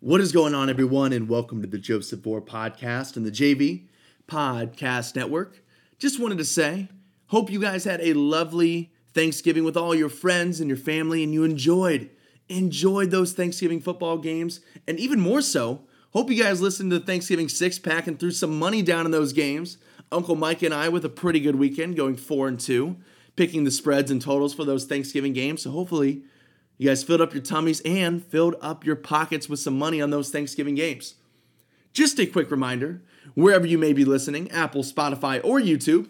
What is going on, everyone, and welcome to the Joseph Bohr podcast and the JV Podcast Network. Just wanted to say, hope you guys had a lovely Thanksgiving with all your friends and your family, and you enjoyed enjoyed those Thanksgiving football games, and even more so, hope you guys listened to the Thanksgiving six pack and threw some money down in those games. Uncle Mike and I with a pretty good weekend, going four and two, picking the spreads and totals for those Thanksgiving games. So hopefully you guys filled up your tummies and filled up your pockets with some money on those Thanksgiving games. Just a quick reminder wherever you may be listening, Apple, Spotify, or YouTube,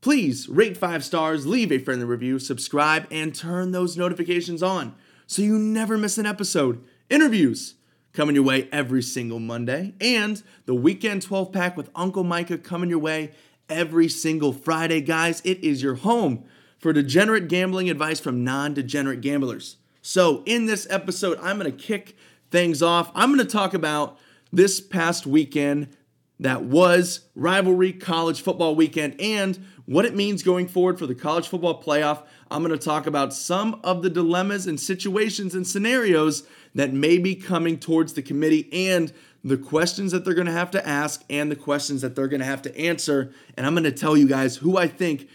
please rate five stars, leave a friendly review, subscribe, and turn those notifications on so you never miss an episode. Interviews coming your way every single Monday, and the weekend 12 pack with Uncle Micah coming your way every single Friday. Guys, it is your home for degenerate gambling advice from non degenerate gamblers. So, in this episode, I'm going to kick things off. I'm going to talk about this past weekend that was rivalry college football weekend and what it means going forward for the college football playoff. I'm going to talk about some of the dilemmas and situations and scenarios that may be coming towards the committee and the questions that they're going to have to ask and the questions that they're going to have to answer. And I'm going to tell you guys who I think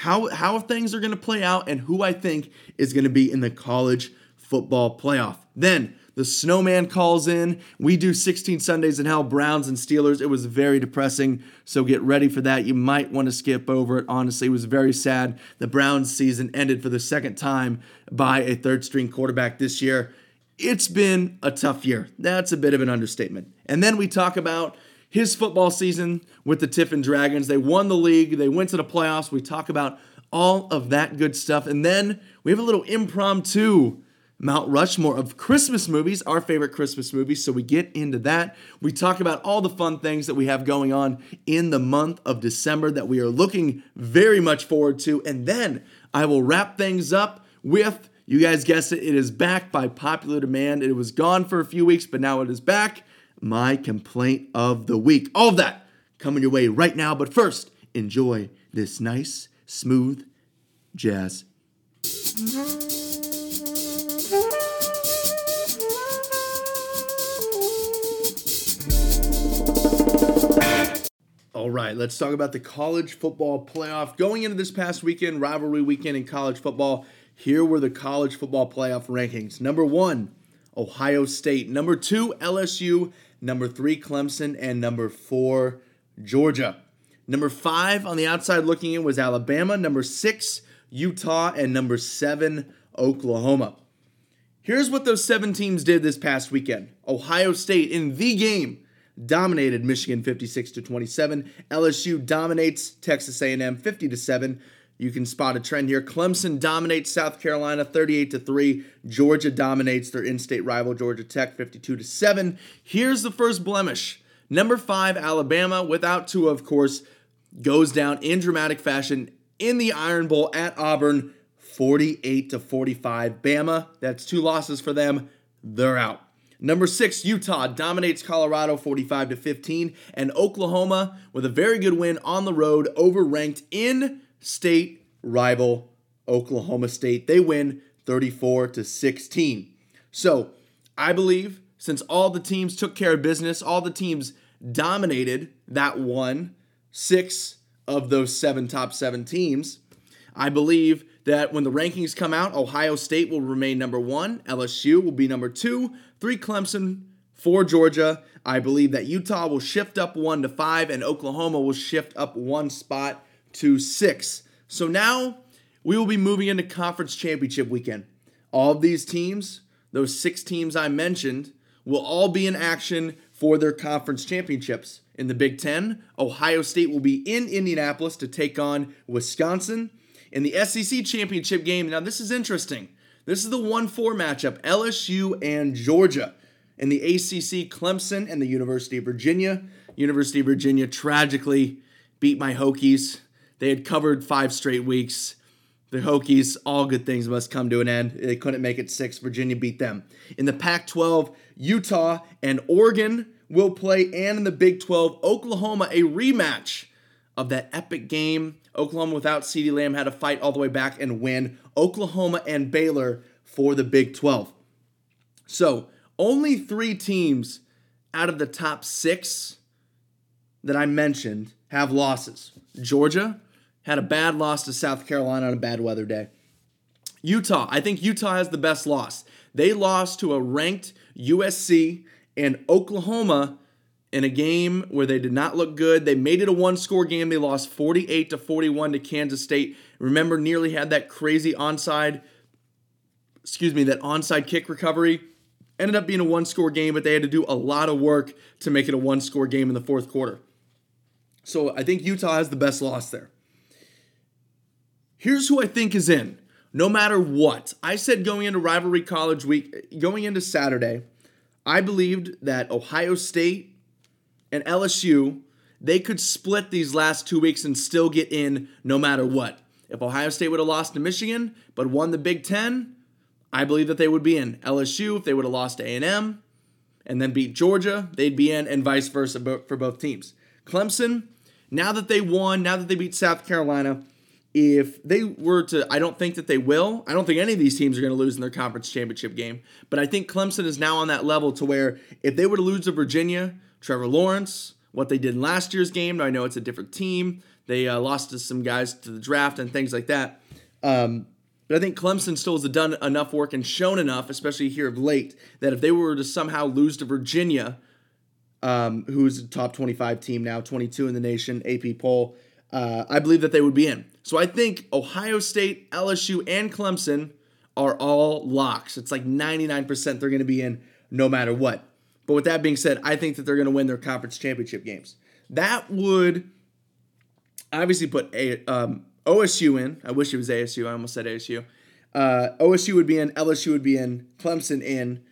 how how things are going to play out and who I think is going to be in the college football playoff. Then the snowman calls in. We do 16 Sundays in Hell, Browns and Steelers. It was very depressing, so get ready for that. You might want to skip over it. Honestly, it was very sad. The Browns season ended for the second time by a third string quarterback this year. It's been a tough year. That's a bit of an understatement. And then we talk about his football season with the Tiffin Dragons. They won the league, they went to the playoffs. We talk about all of that good stuff. And then we have a little impromptu Mount Rushmore of Christmas movies, our favorite Christmas movies. So we get into that. We talk about all the fun things that we have going on in the month of December that we are looking very much forward to. And then I will wrap things up with you guys guessed it, it is back by popular demand. It was gone for a few weeks, but now it is back my complaint of the week. All of that coming your way right now. But first, enjoy this nice, smooth jazz. All right, let's talk about the college football playoff. Going into this past weekend, rivalry weekend in college football, here were the college football playoff rankings. Number one, Ohio State. Number two, LSU number three, Clemson, and number four, Georgia. Number five on the outside looking in was Alabama, number six, Utah, and number seven, Oklahoma. Here's what those seven teams did this past weekend. Ohio State in the game dominated Michigan 56 to 27. LSU dominates Texas A&M 50 to 7. You can spot a trend here. Clemson dominates South Carolina 38 to 3. Georgia dominates their in-state rival Georgia Tech 52 to 7. Here's the first blemish. Number 5 Alabama without Tua of course goes down in dramatic fashion in the Iron Bowl at Auburn 48 to 45. Bama, that's two losses for them. They're out. Number 6 Utah dominates Colorado 45 to 15 and Oklahoma with a very good win on the road over ranked in state rival Oklahoma State. They win 34 to 16. So, I believe since all the teams took care of business, all the teams dominated that one, six of those seven top seven teams, I believe that when the rankings come out, Ohio State will remain number one, LSU will be number two, three Clemson, four Georgia. I believe that Utah will shift up one to five, and Oklahoma will shift up one spot to six. So now we will be moving into conference championship weekend. All of these teams, those six teams I mentioned, will all be in action for their conference championships. In the Big Ten, Ohio State will be in Indianapolis to take on Wisconsin. In the SEC championship game, now this is interesting. This is the 1 4 matchup LSU and Georgia. In the ACC, Clemson and the University of Virginia. University of Virginia tragically beat my Hokies they had covered five straight weeks. The Hokies, all good things must come to an end. They couldn't make it six. Virginia beat them. In the Pac 12, Utah and Oregon will play, and in the Big 12, Oklahoma, a rematch of that epic game. Oklahoma without CeeDee Lamb had to fight all the way back and win. Oklahoma and Baylor for the Big 12. So, only three teams out of the top six that I mentioned have losses. Georgia had a bad loss to South Carolina on a bad weather day. Utah, I think Utah has the best loss. They lost to a ranked USC and Oklahoma in a game where they did not look good. They made it a one score game. They lost 48 to 41 to Kansas State. Remember, nearly had that crazy onside, excuse me, that onside kick recovery. Ended up being a one score game, but they had to do a lot of work to make it a one score game in the fourth quarter. So I think Utah has the best loss there. Here's who I think is in, no matter what. I said going into rivalry college week, going into Saturday, I believed that Ohio State and LSU, they could split these last two weeks and still get in no matter what. If Ohio State would have lost to Michigan but won the Big Ten, I believe that they would be in. LSU, if they would have lost to A&M and then beat Georgia, they'd be in, and vice versa for both teams. Clemson, now that they won, now that they beat South Carolina, if they were to, I don't think that they will. I don't think any of these teams are going to lose in their conference championship game. But I think Clemson is now on that level to where if they were to lose to Virginia, Trevor Lawrence, what they did in last year's game, now I know it's a different team. They uh, lost to some guys to the draft and things like that. Um, but I think Clemson still has done enough work and shown enough, especially here of late, that if they were to somehow lose to Virginia, um, who's a top 25 team now, 22 in the nation, AP poll, uh, I believe that they would be in. So I think Ohio State, LSU, and Clemson are all locks. It's like 99% they're going to be in no matter what. But with that being said, I think that they're going to win their conference championship games. That would obviously put a, um, OSU in. I wish it was ASU. I almost said ASU. Uh, OSU would be in. LSU would be in. Clemson in.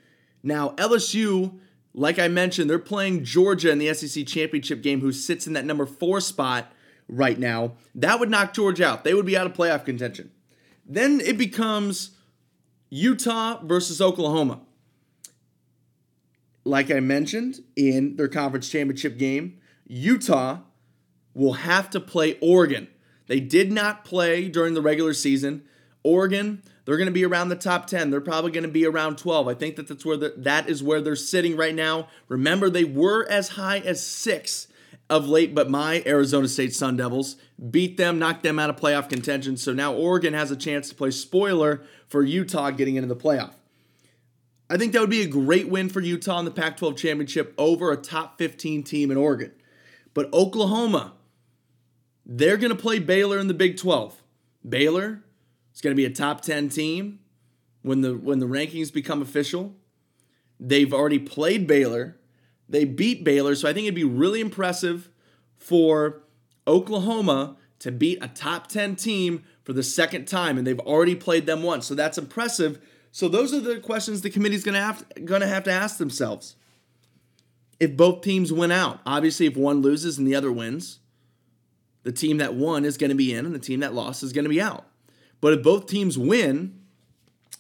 Now LSU, like I mentioned, they're playing Georgia in the SEC championship game, who sits in that number four spot right now. That would knock Georgia out. They would be out of playoff contention. Then it becomes Utah versus Oklahoma like I mentioned in their conference championship game, Utah will have to play Oregon. They did not play during the regular season. Oregon, they're going to be around the top 10. They're probably going to be around 12. I think that that's where the, that is where they're sitting right now. Remember, they were as high as 6 of late, but my Arizona State Sun Devils beat them, knocked them out of playoff contention. So now Oregon has a chance to play spoiler for Utah getting into the playoff. I think that would be a great win for Utah in the Pac 12 championship over a top 15 team in Oregon. But Oklahoma, they're going to play Baylor in the Big 12. Baylor is going to be a top 10 team when the when the rankings become official. They've already played Baylor. They beat Baylor, so I think it'd be really impressive for Oklahoma to beat a top 10 team for the second time and they've already played them once. So that's impressive so those are the questions the committee's to have to have to ask themselves. If both teams win out, obviously if one loses and the other wins, the team that won is to be in and the team that lost is to be out. But if both teams win,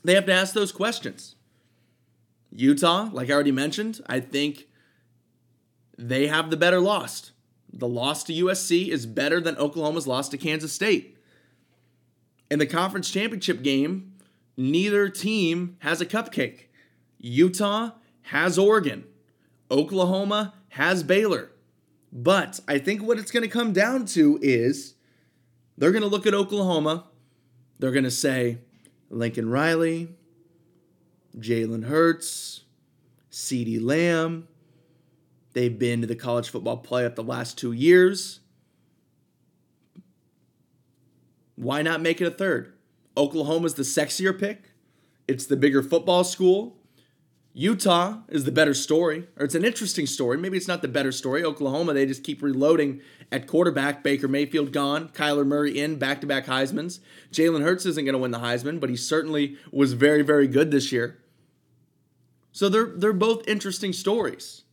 they have to ask those questions. Utah, like I already mentioned, I think they have the better loss. The loss to USC is better than Oklahoma's loss to Kansas State. In the conference championship game, neither team has a cupcake. Utah has Oregon, Oklahoma has Baylor. But I think what it's going to come down to is they're going to look at Oklahoma. They're going to say Lincoln Riley, Jalen Hurts, CeeDee Lamb. They've been to the college football playoff the last two years. Why not make it a third? Oklahoma's the sexier pick. It's the bigger football school. Utah is the better story, or it's an interesting story. Maybe it's not the better story. Oklahoma, they just keep reloading at quarterback. Baker Mayfield gone, Kyler Murray in, back to back Heisman's. Jalen Hurts isn't going to win the Heisman, but he certainly was very, very good this year. So they're, they're both interesting stories.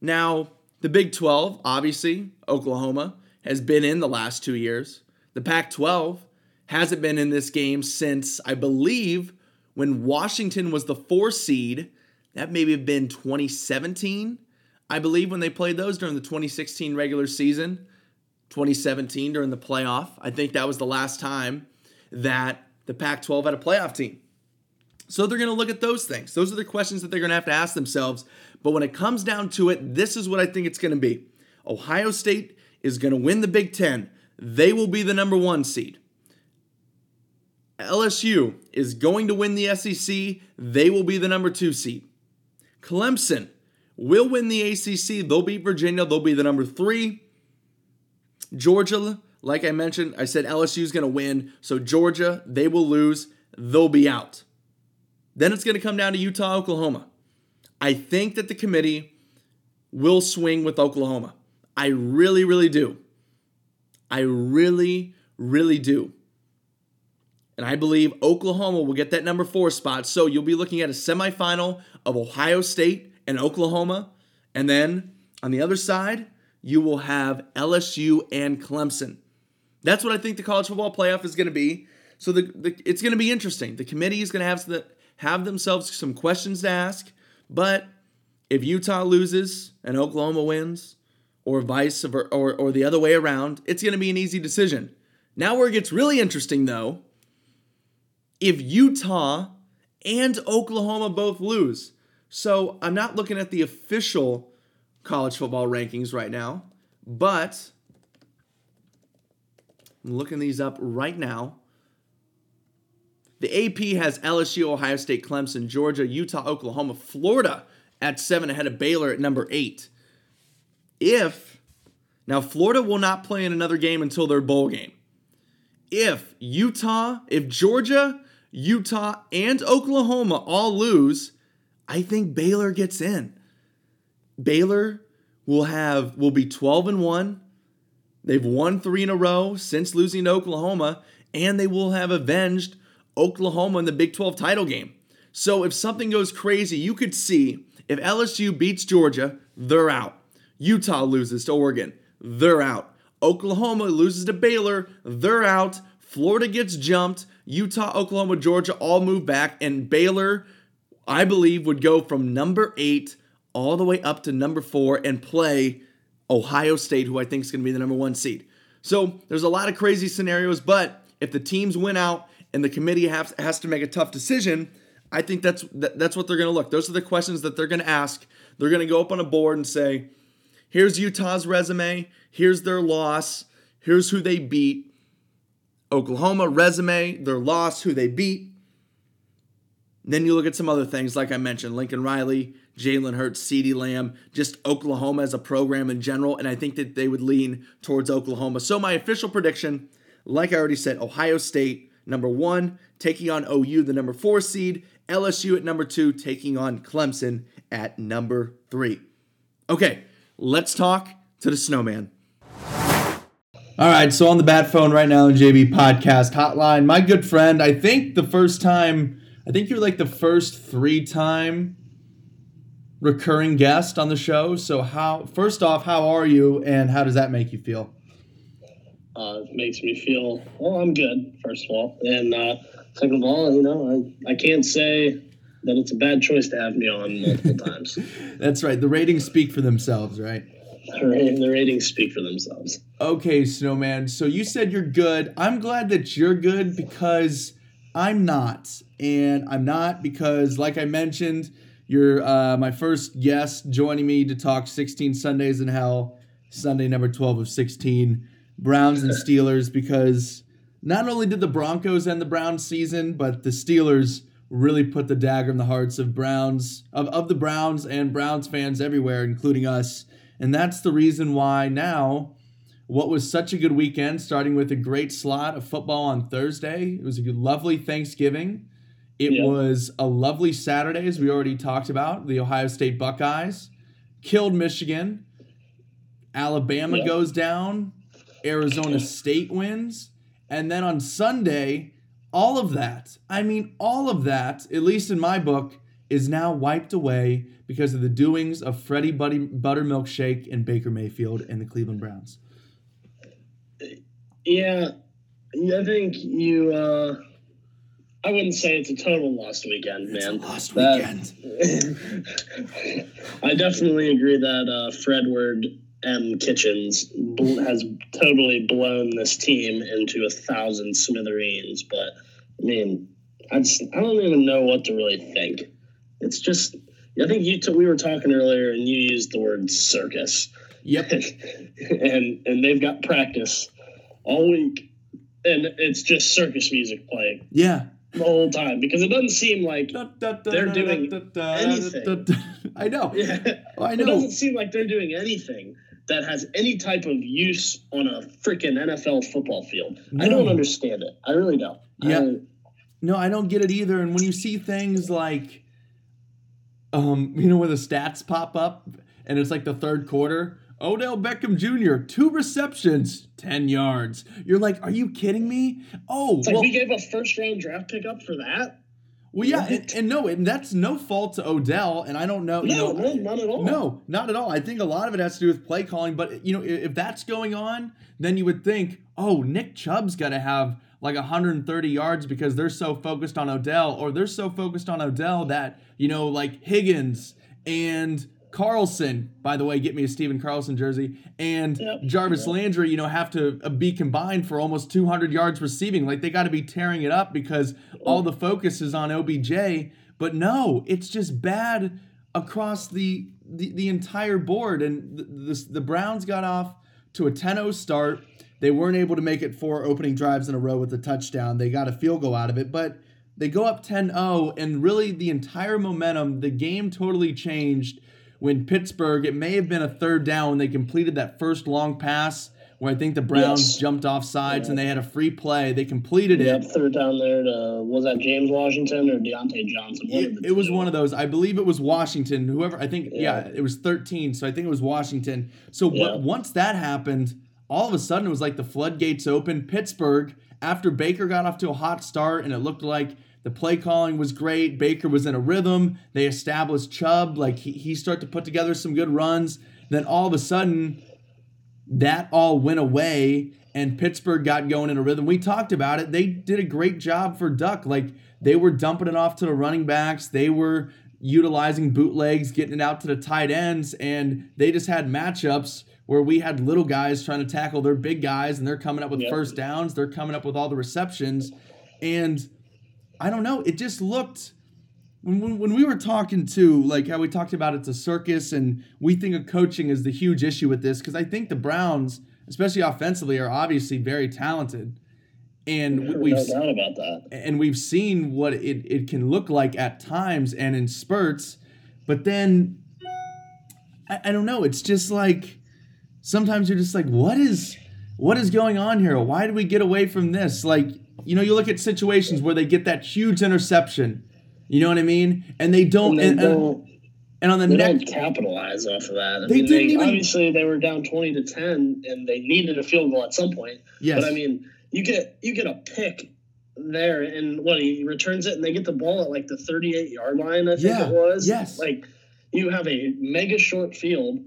Now, the Big 12, obviously, Oklahoma has been in the last two years. The Pac 12, hasn't been in this game since, I believe, when Washington was the four seed. That maybe have been 2017, I believe, when they played those during the 2016 regular season, 2017 during the playoff. I think that was the last time that the Pac 12 had a playoff team. So they're going to look at those things. Those are the questions that they're going to have to ask themselves. But when it comes down to it, this is what I think it's going to be Ohio State is going to win the Big Ten. They will be the number one seed. LSU is going to win the SEC. They will be the number two seed. Clemson will win the ACC. They'll beat Virginia. They'll be the number three. Georgia, like I mentioned, I said LSU is going to win. So Georgia, they will lose. They'll be out. Then it's going to come down to Utah, Oklahoma. I think that the committee will swing with Oklahoma. I really, really do. I really, really do. And I believe Oklahoma will get that number four spot. So you'll be looking at a semifinal of Ohio State and Oklahoma. And then on the other side, you will have LSU and Clemson. That's what I think the college football playoff is going to be. So the, the it's going to be interesting. The committee is going to have have themselves some questions to ask. But if Utah loses and Oklahoma wins, or vice or, or, or the other way around, it's going to be an easy decision. Now, where it gets really interesting though, if Utah and Oklahoma both lose, so I'm not looking at the official college football rankings right now, but I'm looking these up right now. The AP has LSU, Ohio State, Clemson, Georgia, Utah, Oklahoma, Florida at seven ahead of Baylor at number eight. If, now Florida will not play in another game until their bowl game. If Utah, if Georgia, Utah, and Oklahoma all lose, I think Baylor gets in. Baylor will have will be 12 and 1. They've won 3 in a row since losing to Oklahoma and they will have avenged Oklahoma in the Big 12 title game. So if something goes crazy, you could see if LSU beats Georgia, they're out. Utah loses to Oregon, they're out. Oklahoma loses to Baylor, they're out. Florida gets jumped. Utah, Oklahoma, Georgia all move back, and Baylor, I believe, would go from number eight all the way up to number four and play Ohio State, who I think is going to be the number one seed. So there's a lot of crazy scenarios, but if the teams win out and the committee has, has to make a tough decision, I think that's that's what they're going to look. Those are the questions that they're going to ask. They're going to go up on a board and say, "Here's Utah's resume. Here's their loss. Here's who they beat. Oklahoma resume, their loss, who they beat. Then you look at some other things, like I mentioned, Lincoln Riley, Jalen Hurts, CeeDee Lamb, just Oklahoma as a program in general, and I think that they would lean towards Oklahoma. So my official prediction, like I already said, Ohio State number one, taking on OU, the number four seed, LSU at number two, taking on Clemson at number three. Okay, let's talk to the snowman. All right, so on the bat phone right now, in JB Podcast Hotline, my good friend, I think the first time, I think you're like the first three time recurring guest on the show. So how, first off, how are you, and how does that make you feel? Uh, it makes me feel well. I'm good, first of all, and uh, second of all, you know, I, I can't say that it's a bad choice to have me on multiple times. That's right. The ratings speak for themselves, right? The ratings speak for themselves. Okay, Snowman. So you said you're good. I'm glad that you're good because I'm not. And I'm not because, like I mentioned, you're uh, my first guest joining me to talk 16 Sundays in Hell, Sunday number 12 of 16, Browns and Steelers, because not only did the Broncos end the Browns season, but the Steelers really put the dagger in the hearts of Browns, of, of the Browns and Browns fans everywhere, including us. And that's the reason why now, what was such a good weekend, starting with a great slot of football on Thursday, it was a lovely Thanksgiving. It yeah. was a lovely Saturday, as we already talked about. The Ohio State Buckeyes killed Michigan. Alabama yeah. goes down. Arizona State wins. And then on Sunday, all of that, I mean, all of that, at least in my book, is now wiped away because of the doings of Freddie Buddy, Buttermilk Shake and Baker Mayfield and the Cleveland Browns. Yeah, I think you. Uh, I wouldn't say it's a total lost weekend, man. It's lost that, weekend. I definitely agree that uh, Fredward M. Kitchens has totally blown this team into a thousand smithereens. But I mean, I just I don't even know what to really think. It's just I think you t- we were talking earlier and you used the word circus. Yep. and and they've got practice all week, and it's just circus music playing Yeah. the whole time because it doesn't seem like They're doing anything. I know. yeah, oh, I it doesn't seem like they're doing anything that has any type of use on a freaking NFL football field. I don't understand it. I really don't. Yeah. don't- No, I don't get it either. And when you see things like, um, you know, where the stats pop up and it's like the third quarter, Odell Beckham Jr. two receptions, ten yards. You're like, are you kidding me? Oh, It's like well, we gave a first round draft pick up for that. Well, yeah, and, and no, and that's no fault to Odell. And I don't know, you No, know, no, not at all. No, not at all. I think a lot of it has to do with play calling. But you know, if, if that's going on, then you would think, oh, Nick Chubb's got to have like 130 yards because they're so focused on Odell, or they're so focused on Odell that you know, like Higgins and Carlson. By the way, get me a Stephen Carlson jersey and Yep. Jarvis Yep. Landry. You know, have to uh, be combined for almost 200 yards receiving. Like they got to be tearing it up because all the focus is on OBJ. But no, it's just bad across the the, the entire board. And the, the, the Browns got off to a 10-0 start. They weren't able to make it four opening drives in a row with a touchdown. They got a field goal out of it, but they go up 10-0 and really the entire momentum, the game totally changed when Pittsburgh, it may have been a third down when they completed that first long pass where I think the Browns Yes. jumped off sides and they had a free play. They completed it. Yep, it down there to was that James Washington or Diontae Johnson? One It, it was one of those. I believe it was Washington. Whoever I think, yeah, Yeah. it was 13. So I think it was Washington. So Yeah. once that happened, all of a sudden it was like the floodgates open. Pittsburgh, after Baker got off to a hot start and it looked like the play calling was great. Baker was in a rhythm. They established Chubb. Like he, he started to put together some good runs. Then all of a sudden, that all went away and Pittsburgh got going in a rhythm. We talked about it. They did a great job for Duck. Like they were dumping it off to the running backs. They were utilizing bootlegs, getting it out to the tight ends, and they just had matchups where we had little guys trying to tackle their big guys and they're coming up with Yep. first downs. They're coming up with all the receptions. And I don't know, it just looked when, when, we were talking to like how we talked about it's a circus and we think of coaching is the huge issue with this because I think the Browns, especially offensively, are obviously very talented, and we- we've no doubt about that. and we've seen what it, it can look like at times and in spurts, but then I, I don't know. It's just like sometimes you're just like, what is what is going on here? Why did we get away from this? Like, you know, you look at situations where they get that huge interception. You know what I mean? And they don't. And they And, and, don't, and on the they next, don't capitalize off of that. I They mean, didn't they, even- obviously they were down twenty to ten, and they needed a field goal at some point. yes, But I mean, you get you get a pick there, and what he returns it, and they get the ball at like the thirty-eight yard line. I think Yeah, it was. yes. Like you have a mega short field,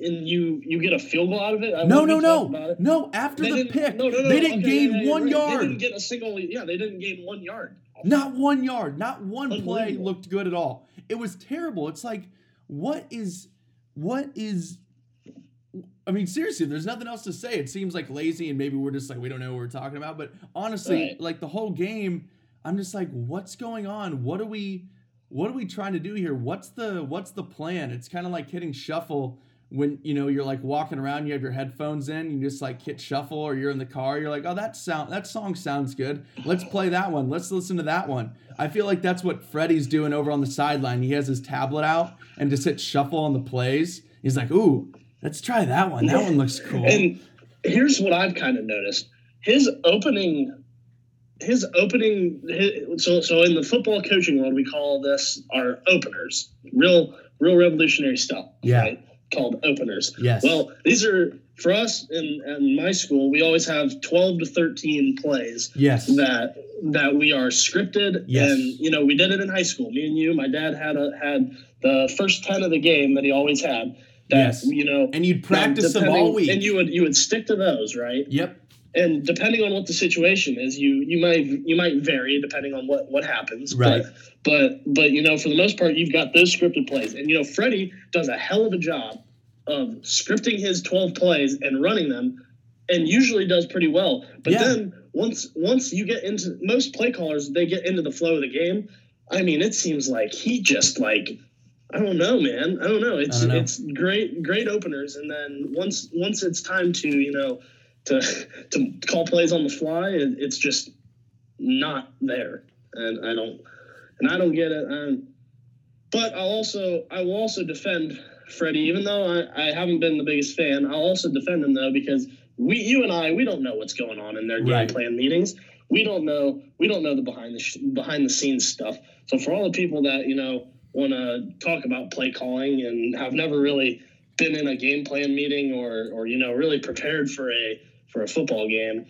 and you you get a field goal out of it. I- no, no, no, no. After They the pick, no, no, no, they didn't okay, gain yeah, one right. yard. They didn't get a single. Yeah, they didn't gain one yard. Not one yard, not one play looked good at all. It was terrible. It's like, what is, what is, I mean, seriously, there's nothing else to say. It seems like lazy and maybe we're just like, we don't know what we're talking about. But honestly, Right. like the whole game, I'm just like, what's going on? What are we, what are we trying to do here? What's the, what's the plan? It's kind of like hitting shuffle when you know you're like walking around you have your headphones in you just like hit shuffle or you're in the car you're like oh that sound that song sounds good let's play that one let's listen to that one i feel like that's what freddie's doing over on the sideline he has his tablet out and just hit shuffle on the plays he's like ooh let's try that one that one looks cool And here's what I've kind of noticed: his opening, his opening. His, so, so in the football coaching world, we call this our openers. Real, real revolutionary stuff. Yeah. Right? Called openers. yes Well, these are for us in, in my school. We always have twelve to thirteen plays yes that that we are scripted Yes. and you know we did it in high school me and you my dad had a had the first 10 of the game that he always had that Yes. you know and you'd practice them all week and you would you would stick to those right yep and depending on what the situation is you you might you might vary depending on what what happens Right. but but but you know for the most part you've got those scripted plays and you know freddie does a hell of a job of scripting his 12 plays and running them and usually does pretty well but Yeah. then once once you get into most play callers, they get into the flow of the game. I mean, it seems like he just like I don't know, man. I don't know. It's don't know. it's great great openers, and then once once it's time to you know to to call plays on the fly, it, it's just not there, and I don't and I don't get it. Um, but I'll also I will also defend Freddie, even though I, I haven't been the biggest fan. I'll also defend him though because we you and I we don't know what's going on in their game Right. plan meetings. We don't know we don't know the behind the sh- behind the scenes stuff. So for all the people that you know want to talk about play calling and have never really been in a game plan meeting or or you know really prepared for a for a football game,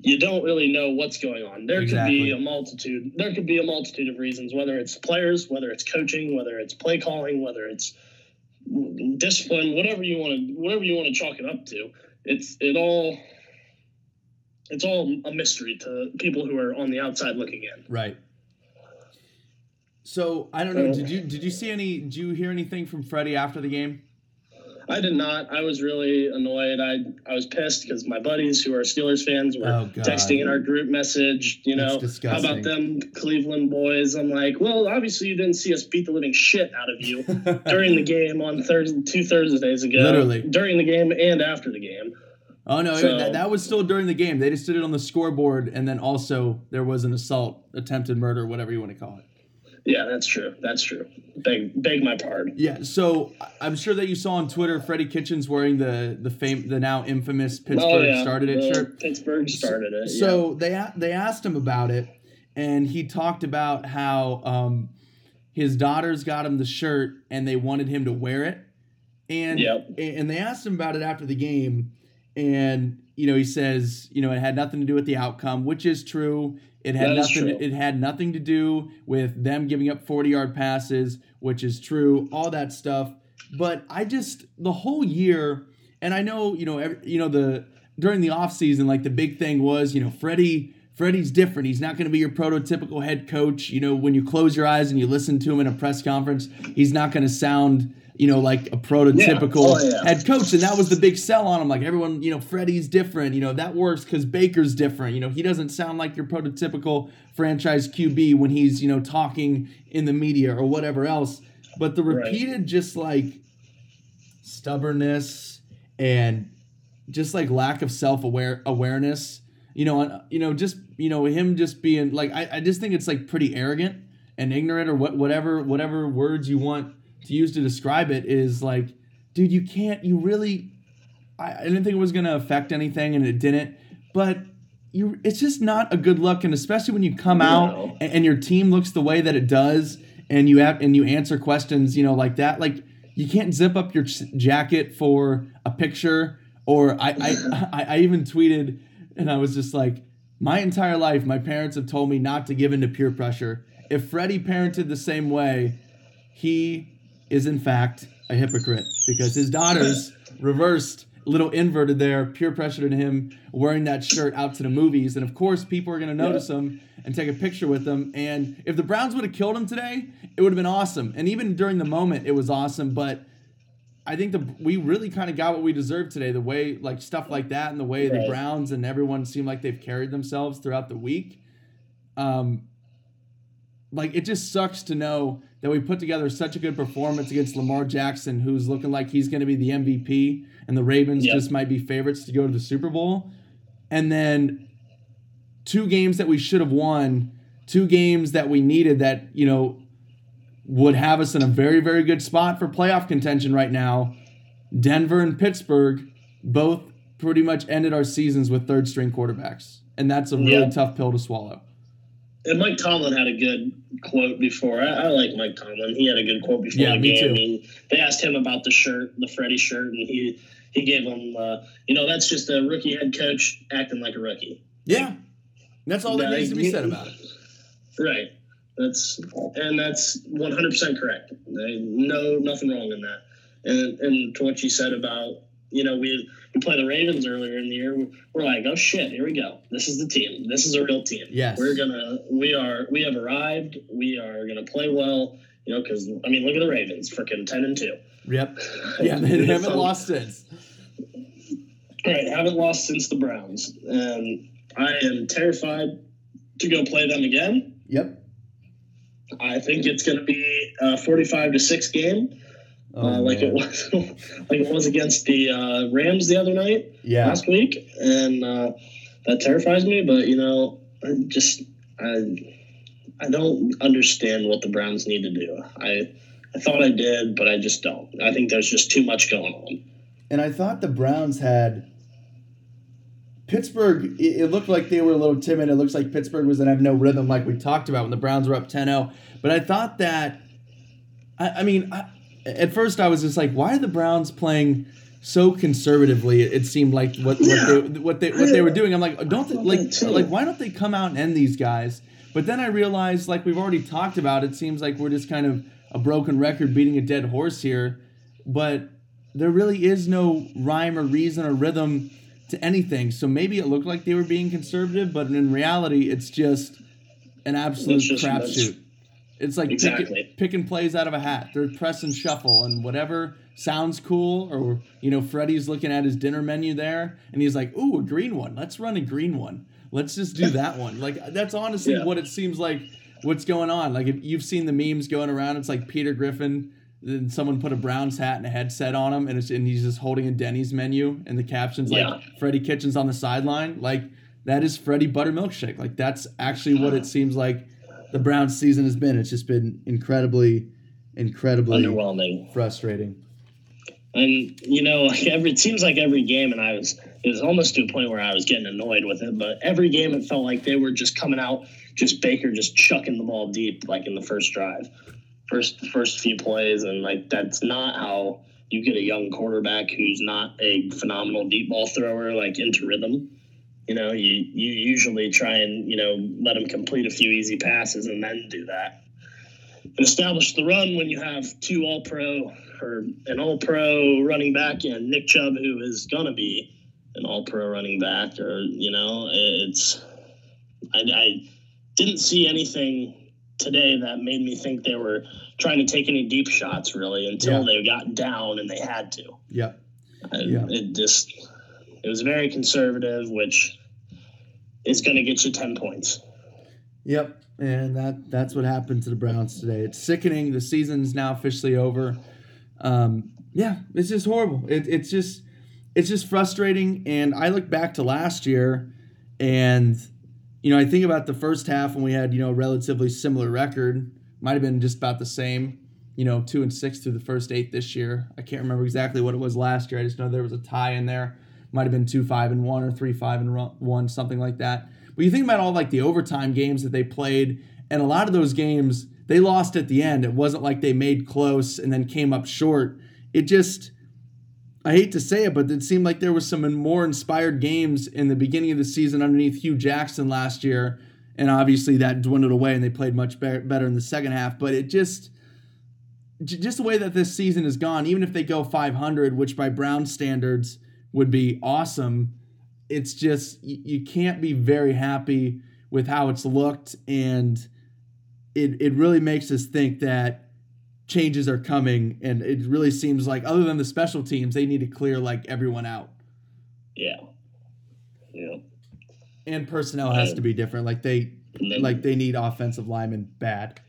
you don't really know what's going on. There could be a multitude. There could be a multitude of reasons, whether it's players, whether it's coaching, whether it's play calling, whether it's discipline, whatever you want to whatever you want to chalk it up to. It's it all it's all a mystery to people who are on the outside looking in. Right. So I don't know. Uh, Did you did you see any? Did you hear anything from Freddie after the game? I did not. I was really annoyed. I I was pissed because my buddies who are Steelers fans were Oh, texting in our group message. You know, how about them Cleveland boys? I'm like, well, obviously you didn't see us beat the living shit out of you during the game on Thursday, two Thursdays ago. Literally. during the game and after the game. Oh no, So- that, that was still during the game. They just did it on the scoreboard, and then also there was an assault, attempted murder, whatever you want to call it. Yeah, that's true. That's true. Beg beg my pardon. Yeah. So I'm sure that you saw on Twitter Freddie Kitchens wearing the the fame the now infamous Pittsburgh oh yeah, started it the shirt. Pittsburgh started it. So they they asked him about it, and he talked about how um, his daughters got him the shirt and they wanted him to wear it, and Yep. and they asked him about it after the game, and you know he says you know it had nothing to do with the outcome, which is true. It had That nothing. It had nothing to do with them giving up forty yard passes, which is true. All that stuff, but I just the whole year, and I know you know every, you know the during the offseason, like the big thing was you know Freddie. Freddie's different. He's not going to be your prototypical head coach. You know, when you close your eyes and you listen to him in a press conference, he's not going to sound, you know, like a prototypical Oh, yeah. head coach. And that was the big sell on him. Like everyone, you know, Freddie's different. You know, that works because Baker's different. You know, he doesn't sound like your prototypical franchise QB when he's, you know, talking in the media or whatever else. But the Right. repeated just like stubbornness and just like lack of self aware awareness. You know, and, you know, just you know, him just being like, I, I just think it's like pretty arrogant and ignorant or what whatever whatever words you want to use to describe it is like, dude, you can't, you really. I, I didn't think it was gonna affect anything, and it didn't. But you, it's just not a good look, and especially when you come No. out and, and your team looks the way that it does, and you have and you answer questions, you know, like that, like you can't zip up your ch- jacket for a picture. Or I, I, I, I even tweeted, and I was just like, my entire life, my parents have told me not to give in to peer pressure. If Freddie parented the same way, he is in fact a hypocrite because his daughters reversed little inverted there peer pressured him wearing that shirt out to the movies. And of course people are going to notice him and take a picture with him. And if the browns would have killed him today it would have been awesome. And even during the moment it was awesome. But i think the we really kind of got what we deserved today the way like stuff like that and the way the browns and everyone seemed like they've carried themselves throughout the week. Um like it just sucks to know that we put together such a good performance against Lamar Jackson, who's looking like he's going to be the MVP, and the Ravens Yep. just might be favorites to go to the Super Bowl. And then two games that we should have won, two games that we needed that, you know, would have us in a very, very good spot for playoff contention right now. Denver and Pittsburgh both pretty much ended our seasons with third string quarterbacks. And that's a really Yeah. tough pill to swallow. And Mike Tomlin had a good quote before. I, I like Mike Tomlin. He had a good quote before Yeah, the me game. they asked him about the shirt, the Freddie shirt, and he he gave him, uh, you know, that's just a rookie head coach acting like a rookie. Yeah. That's all that Yeah, needs to be said about it. Right. That's and that's one hundred percent correct. No, nothing wrong in that. And and to what you said about you know we we play the Ravens earlier in the year. We're like, oh shit, here we go. This is the team. This is a real team. Yes. We're gonna we are we have arrived. We are gonna play well. You know, because I mean, look at the Ravens, freaking ten and two. Yep. Yeah, they haven't lost since. Right, haven't lost since the Browns, and I am terrified to go play them again. Yep. I think it's going to be a 45 to 6 game. Oh, uh, like it was like it was against the uh, Rams the other night yeah. last week, and uh, that terrifies me. But you know, I just I I don't understand what the Browns need to do. I I thought I did, but I just don't. I think there's just too much going on. And I thought the Browns had Pittsburgh. It, looked like they were a little timid. It looks like Pittsburgh was gonna have no rhythm, like we talked about when the Browns were up 10-0. But I thought that. I, I mean. I, at first I was just like, why are the Browns playing so conservatively? It seemed like what what, they, what they what they were doing. I'm like, don't they, like thought that too. like why don't they come out and end these guys? But then I realized, like we've already talked about, it seems like we're just kind of a broken record beating a dead horse here. But there really is no rhyme or reason or rhythm to anything. So maybe it looked like they were being conservative, but in reality, it's just an absolute crapshoot. It's like Exactly. picking, picking plays out of a hat. They're press and shuffle, and whatever sounds cool, or you know, Freddie's looking at his dinner menu there, and he's like, "Ooh, a green one. Let's run a green one. Let's just do that one." Like that's honestly Yeah. what it seems like. What's going on? Like if you've seen the memes going around, it's like Peter Griffin. Then someone put a Browns hat and a headset on him, and, it's, and he's just holding a Denny's menu, and the captions Yeah. like Freddie Kitchens on the sideline. Like that is Freddie Buttermilk Shake. Like that's actually what it seems like the Browns season has been. It's just been incredibly, incredibly Underwhelming. frustrating. And you know, like every it seems like every game, and I was it was almost to a point where I was getting annoyed with it. But every game, it felt like they were just coming out, just Baker just chucking the ball deep, like in the first drive, first first few plays, and like that's not how you get a young quarterback who's not a phenomenal deep ball thrower, like into rhythm. You know, you you usually try and you know let them complete a few easy passes and then do that and establish the run when you have two all pro or an all pro running back and Nick Chubb, who is going to be an all pro running back, or, you know, it's, I, I didn't see anything today that made me think they were trying to take any deep shots really until they got down and they had to. Yep. And Yeah. It just, it was very conservative, which is going to get you 10 points. Yep. And that that's what happened to the Browns today. It's sickening. The season's now officially over. Um, yeah, it's just horrible. It, it's just it's just frustrating. And I look back to last year, and you know I think about the first half when we had you know relatively similar record. Might have been just about the same. You know, two and six through the first eight this year. I can't remember exactly what it was last year. I just know there was a tie in there. Might have been two five and one or three five and one, something like that. But you think about all like the overtime games that they played, and a lot of those games they lost at the end. It wasn't like they made close and then came up short. It just I hate to say it, but it seemed like there was some more inspired games in the beginning of the season underneath Hue Jackson last year, and obviously that dwindled away and they played much better, in the second half. But it just just the way that this season has gone, even if they go 500, which by Brown standards would be awesome, it's just you, you can't be very happy with how it's looked, and it it really makes us think that changes are coming, and it really seems like other than the special teams, they need to clear like everyone out, Yeah. Yeah. and personnel has to be different. Like they then- like they need offensive linemen bad.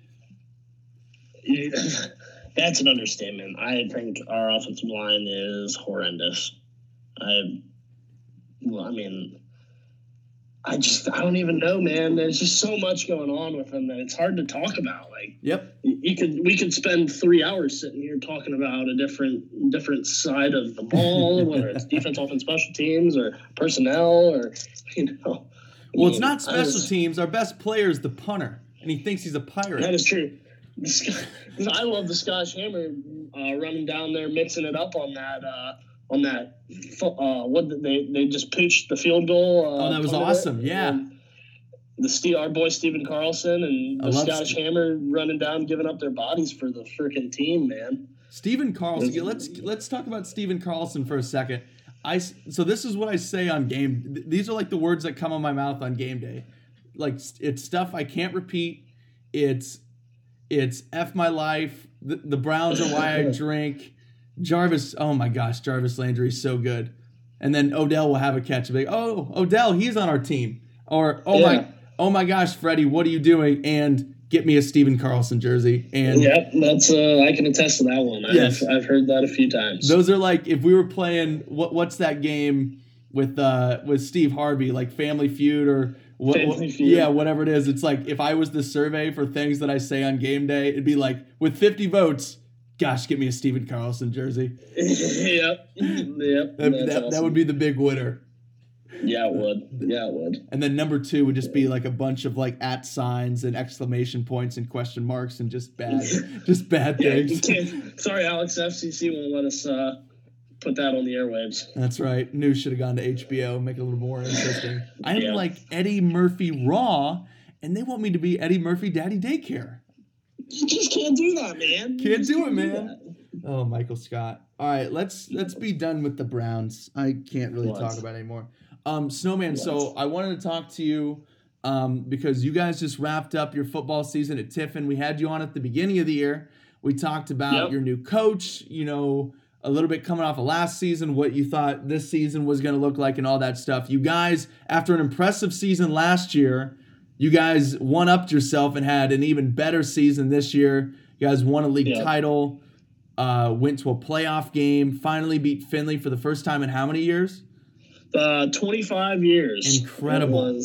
That's an understatement. I think our offensive line is horrendous. I, well, I mean, I just I don't even know, man. There's just so much going on with them that it's hard to talk about. Like Yep. you could we could spend three hours sitting here talking about a different different side of the ball, whether it's defense, offense, special teams, or personnel, or you know. Well, it's not special teams. Our best player is the punter, and he thinks he's a pirate. That is true. I love the Scottish Hammer uh, running down there, mixing it up on that uh, on that. Uh, what they they just pooched the field goal. Uh, Oh, that was awesome, it, yeah. and The Ste our boy Stephen Carlson and the Scottish Hammer running down, giving up their bodies for the freaking team, man. Stephen Carlson. yeah, Let's let's talk about Stephen Carlson for a second. I so this is what I say on game. These are like the words that come on my mouth on game day. Like it's stuff I can't repeat. It's it's f my life. The, the Browns are why I drink. Jarvis. Oh my gosh, Jarvis Landry is so good. And then Odell will have a catch. and be like, oh, Odell, he's on our team. or oh Yeah. my oh my gosh, Freddie, what are you doing? And get me a Stephen Carlson jersey. And Yep, that's uh, I can attest to that one. I've, Yes. I've heard that a few times. those are like if we were playing what what's that game with uh with Steve Harvey, like Family Feud or what, what- yeah, whatever it is. It's like if I was the survey for things that I say on game day, it'd be like with 50 votes, gosh, get me a Stephen Carlson jersey. yep, yep. That, that, that would be the big winner. Yeah, it would. Yeah, it would. And then number two would just be like a bunch of like at signs and exclamation points and question marks and just bad, just bad Yeah, things. Sorry, Alex. FCC won't let us uh, put that on the airwaves. That's right. News should have gone to HBO, make it a little more interesting. I'm Yeah. like Eddie Murphy Raw, and they want me to be Eddie Murphy Daddy Daycare. You just can't do that, man. Can't just do it, man. that. Oh, Michael Scott. All right, let's let's be done with the Browns. I can't really What? talk about it anymore. Um, Snowman. So I wanted to talk to you um, because you guys just wrapped up your football season at Tiffin. We had you on at the beginning of the year. We talked about Yep. your new coach. You know, a little bit coming off of last season, what you thought this season was going to look like, and all that stuff. You guys, after an impressive season last year, you guys one upped yourself and had an even better season this year. You guys won a league Yeah. title, uh, went to a playoff game, finally beat Findlay for the first time in how many years? Uh, 25 years. Incredible.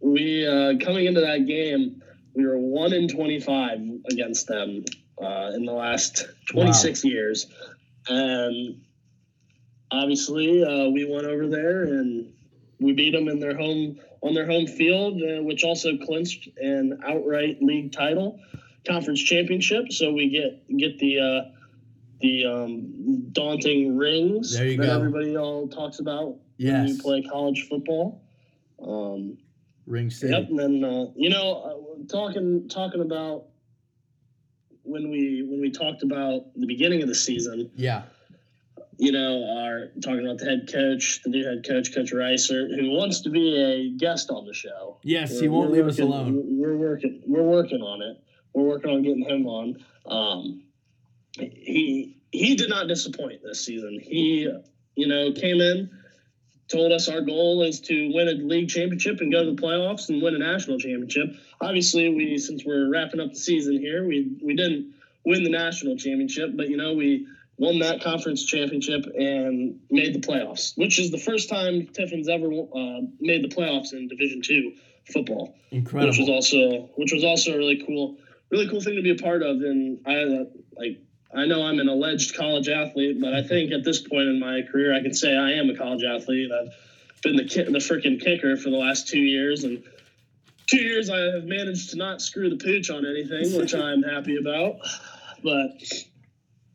We uh, coming into that game, we were one in 25 against them uh, in the last 26 years, and obviously uh, we went over there and we beat them in their home on their home field, uh, which also clinched an outright league title, conference championship. So we get get the. Uh, the um, daunting rings There you that go. everybody all talks about when you play college football. Um, Ring City. yep, and then uh, you know, uh, talking talking about when we when we talked about the beginning of the season, Yeah, you know, are talking about the head coach, the new head coach, Coach Reiser, who wants to be a guest on the show. yes, he We're- won't we're leave us alone. We're working. We're working on it. We're working on getting him on. Um, he he did not disappoint this season. He you know came in, told us our goal is to win a league championship and go to the playoffs and win a national championship. Obviously, we since we're wrapping up the season here, we we didn't win the national championship, but you know we won that conference championship and made the playoffs, which is the first time Tiffin's ever uh, made the playoffs in Division Two football, Incredible. which was also which was also a really cool, really cool thing to be a part of. And I uh, like I know I'm an alleged college athlete, but I think at this point in my career, I can say I am a college athlete. I've been the ki- the freaking kicker for the last two years, and two years I have managed to not screw the pooch on anything, which I'm happy about. But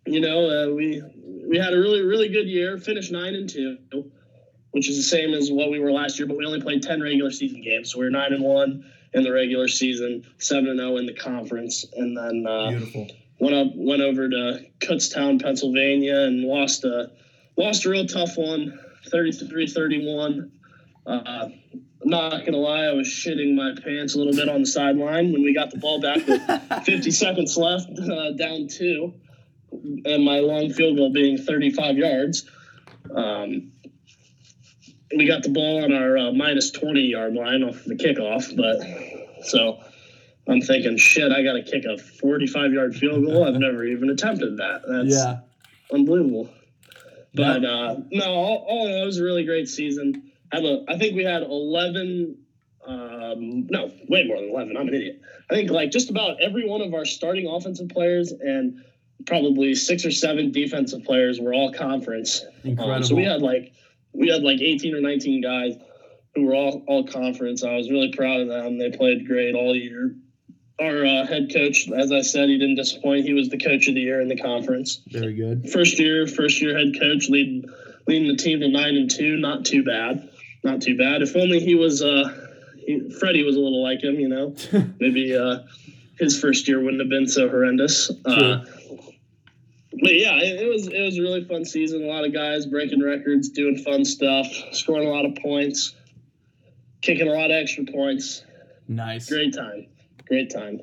you know, uh, we we had a really really good year. Finished nine and two, which is the same as what we were last year, but we only played ten regular season games, so we are nine and one in the regular season, seven and zero in the conference, and then uh, Beautiful. went up went over to Kutztown, Pennsylvania, and lost a lost a real tough one, 33-31. Uh, I'm not gonna lie, I was shitting my pants a little bit on the sideline when we got the ball back with 50 seconds left, uh, down two, and my long field goal being 35 yards. Um, we got the ball on our uh, minus 20 yard line off the kickoff, but so I'm thinking, shit, I got to kick a 45 yard field goal. I've never even attempted that. That's yeah. unbelievable. But uh, no, all, all in all, it was a really great season. Have a, I think we had 11. Um, no, way more than 11. I'm an idiot. I think like just about every one of our starting offensive players and probably six or seven defensive players were all conference. Incredible. Um, so we had like we had like 18 or 19 guys who were all all conference. I was really proud of them. They played great all year. Our uh, head coach, as I said, he didn't disappoint. He was the coach of the year in the conference. Very good. First year, first year head coach, leading leading the team to nine and two. Not too bad. Not too bad. If only he was. Uh, he, Freddie was a little like him, you know. Maybe uh, his first year wouldn't have been so horrendous. Uh, but yeah, it, it was it was a really fun season. A lot of guys breaking records, doing fun stuff, scoring a lot of points, kicking a lot of extra points. Nice. Great time, great time.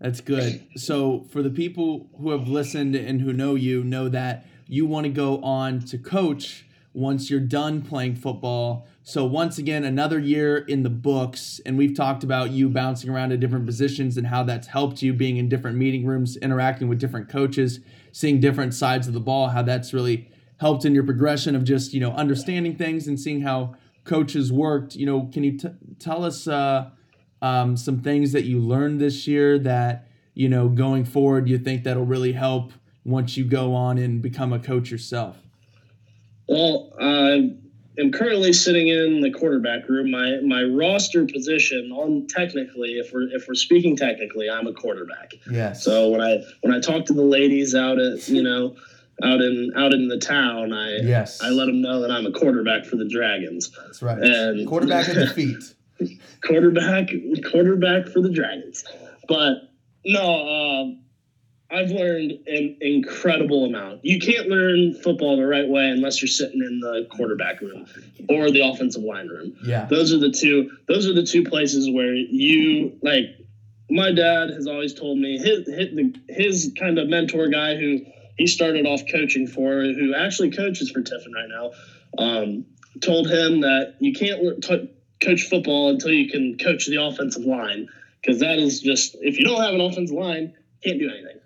That's good. So, for the people who have listened and who know you, know that you want to go on to coach once you're done playing football. So once again, another year in the books, and we've talked about you bouncing around to different positions and how that's helped you being in different meeting rooms, interacting with different coaches, seeing different sides of the ball, how that's really helped in your progression of just you know understanding things and seeing how coaches worked. You know, can you t- tell us uh, um, some things that you learned this year that you know going forward you think that'll really help once you go on and become a coach yourself? Well, I am currently sitting in the quarterback room. My my roster position on technically, if we're if we're speaking technically, I'm a quarterback. Yes. So when I when I talk to the ladies out at you know out in out in the town, I yes I let them know that I'm a quarterback for the Dragons. That's right. And quarterback in the feet. quarterback quarterback for the Dragons. But no, um, I've learned an incredible amount. You can't learn football the right way unless you're sitting in the quarterback room or the offensive line room. Yeah. Those are the two those are the two places where you like my dad has always told me his his, his kind of mentor guy who he started off coaching for, who actually coaches for Tiffin right now, um, told him that you can't t- coach football until you can coach the offensive line because that is just if you don't have an offensive line, can't do anything.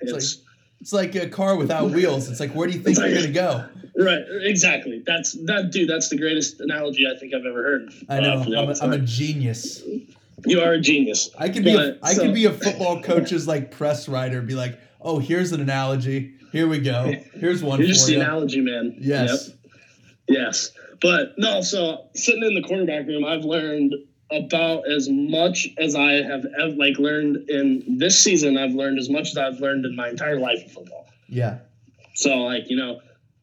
It's, it's like it's like a car without wheels. It's like where do you think like, you're gonna go? Right, exactly. That's that, dude. That's the greatest analogy I think I've ever heard. I know. Uh, I'm, a, I'm a genius. You are a genius. I could be a, I so, could be a football coach's like press writer. Be like, oh, here's an analogy. Here we go. Here's one. Just the you. analogy man. Yes. Yep. Yes, but no. So sitting in the quarterback room, I've learned about as much as I have ever like learned in this season. I've learned as much as I've learned in my entire life of football. Yeah. So like you know,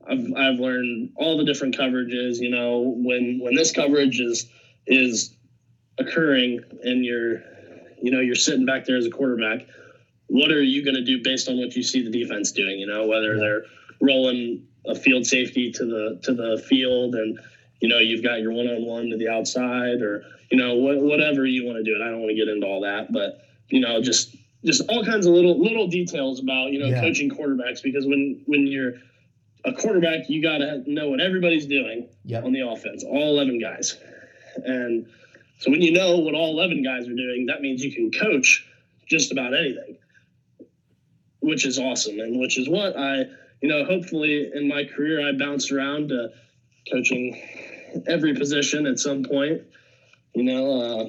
I've I've learned all the different coverages. You know, when when this coverage is is occurring and you're you know you're sitting back there as a quarterback what are you going to do based on what you see the defense doing? You know, whether they're rolling a field safety to the to the field, and you know you've got your one on one to the outside, or you know wh- whatever you want to do. And I don't want to get into all that, but you know just just all kinds of little little details about you know yeah. coaching quarterbacks because when when you're a quarterback, you got to know what everybody's doing yep. on the offense, all eleven guys, and so when you know what all eleven guys are doing, that means you can coach just about anything which is awesome and which is what I, you know, hopefully in my career I bounced around to coaching every position at some point, you know. Uh,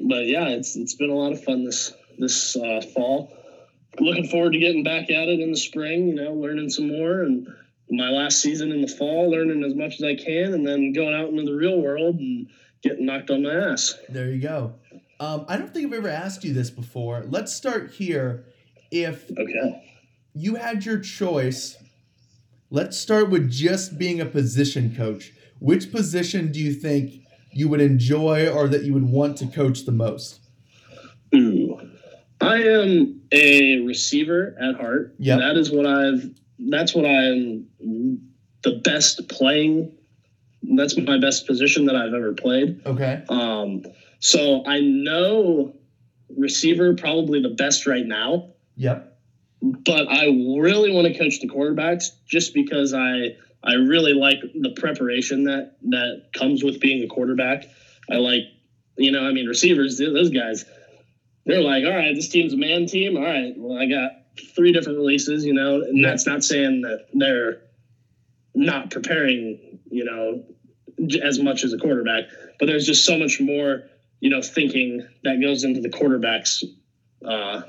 but yeah, it's it's been a lot of fun this this uh, fall. Looking forward to getting back at it in the spring, you know, learning some more and my last season in the fall, learning as much as I can, and then going out into the real world and getting knocked on my ass. There you go. Um, I don't think I've ever asked you this before. Let's start here if okay. you had your choice, let's start with just being a position coach. Which position do you think you would enjoy or that you would want to coach the most? Ooh. I am a receiver at heart. Yeah. That is what I've that's what I am the best playing. That's my best position that I've ever played. Okay. Um so I know receiver probably the best right now. Yep. But I really want to coach the quarterbacks just because I I really like the preparation that that comes with being a quarterback. I like, you know, I mean, receivers, those guys, they're like, all right, this team's a man team. All right, well, I got three different releases, you know, and that's not saying that they're not preparing, you know, as much as a quarterback, but there's just so much more, you know, thinking that goes into the quarterback's uh,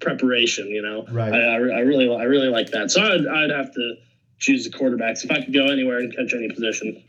preparation. You know, right? I, I, I, really I really like that. So I'd, I'd have to choose the quarterbacks if I could go anywhere and coach any position.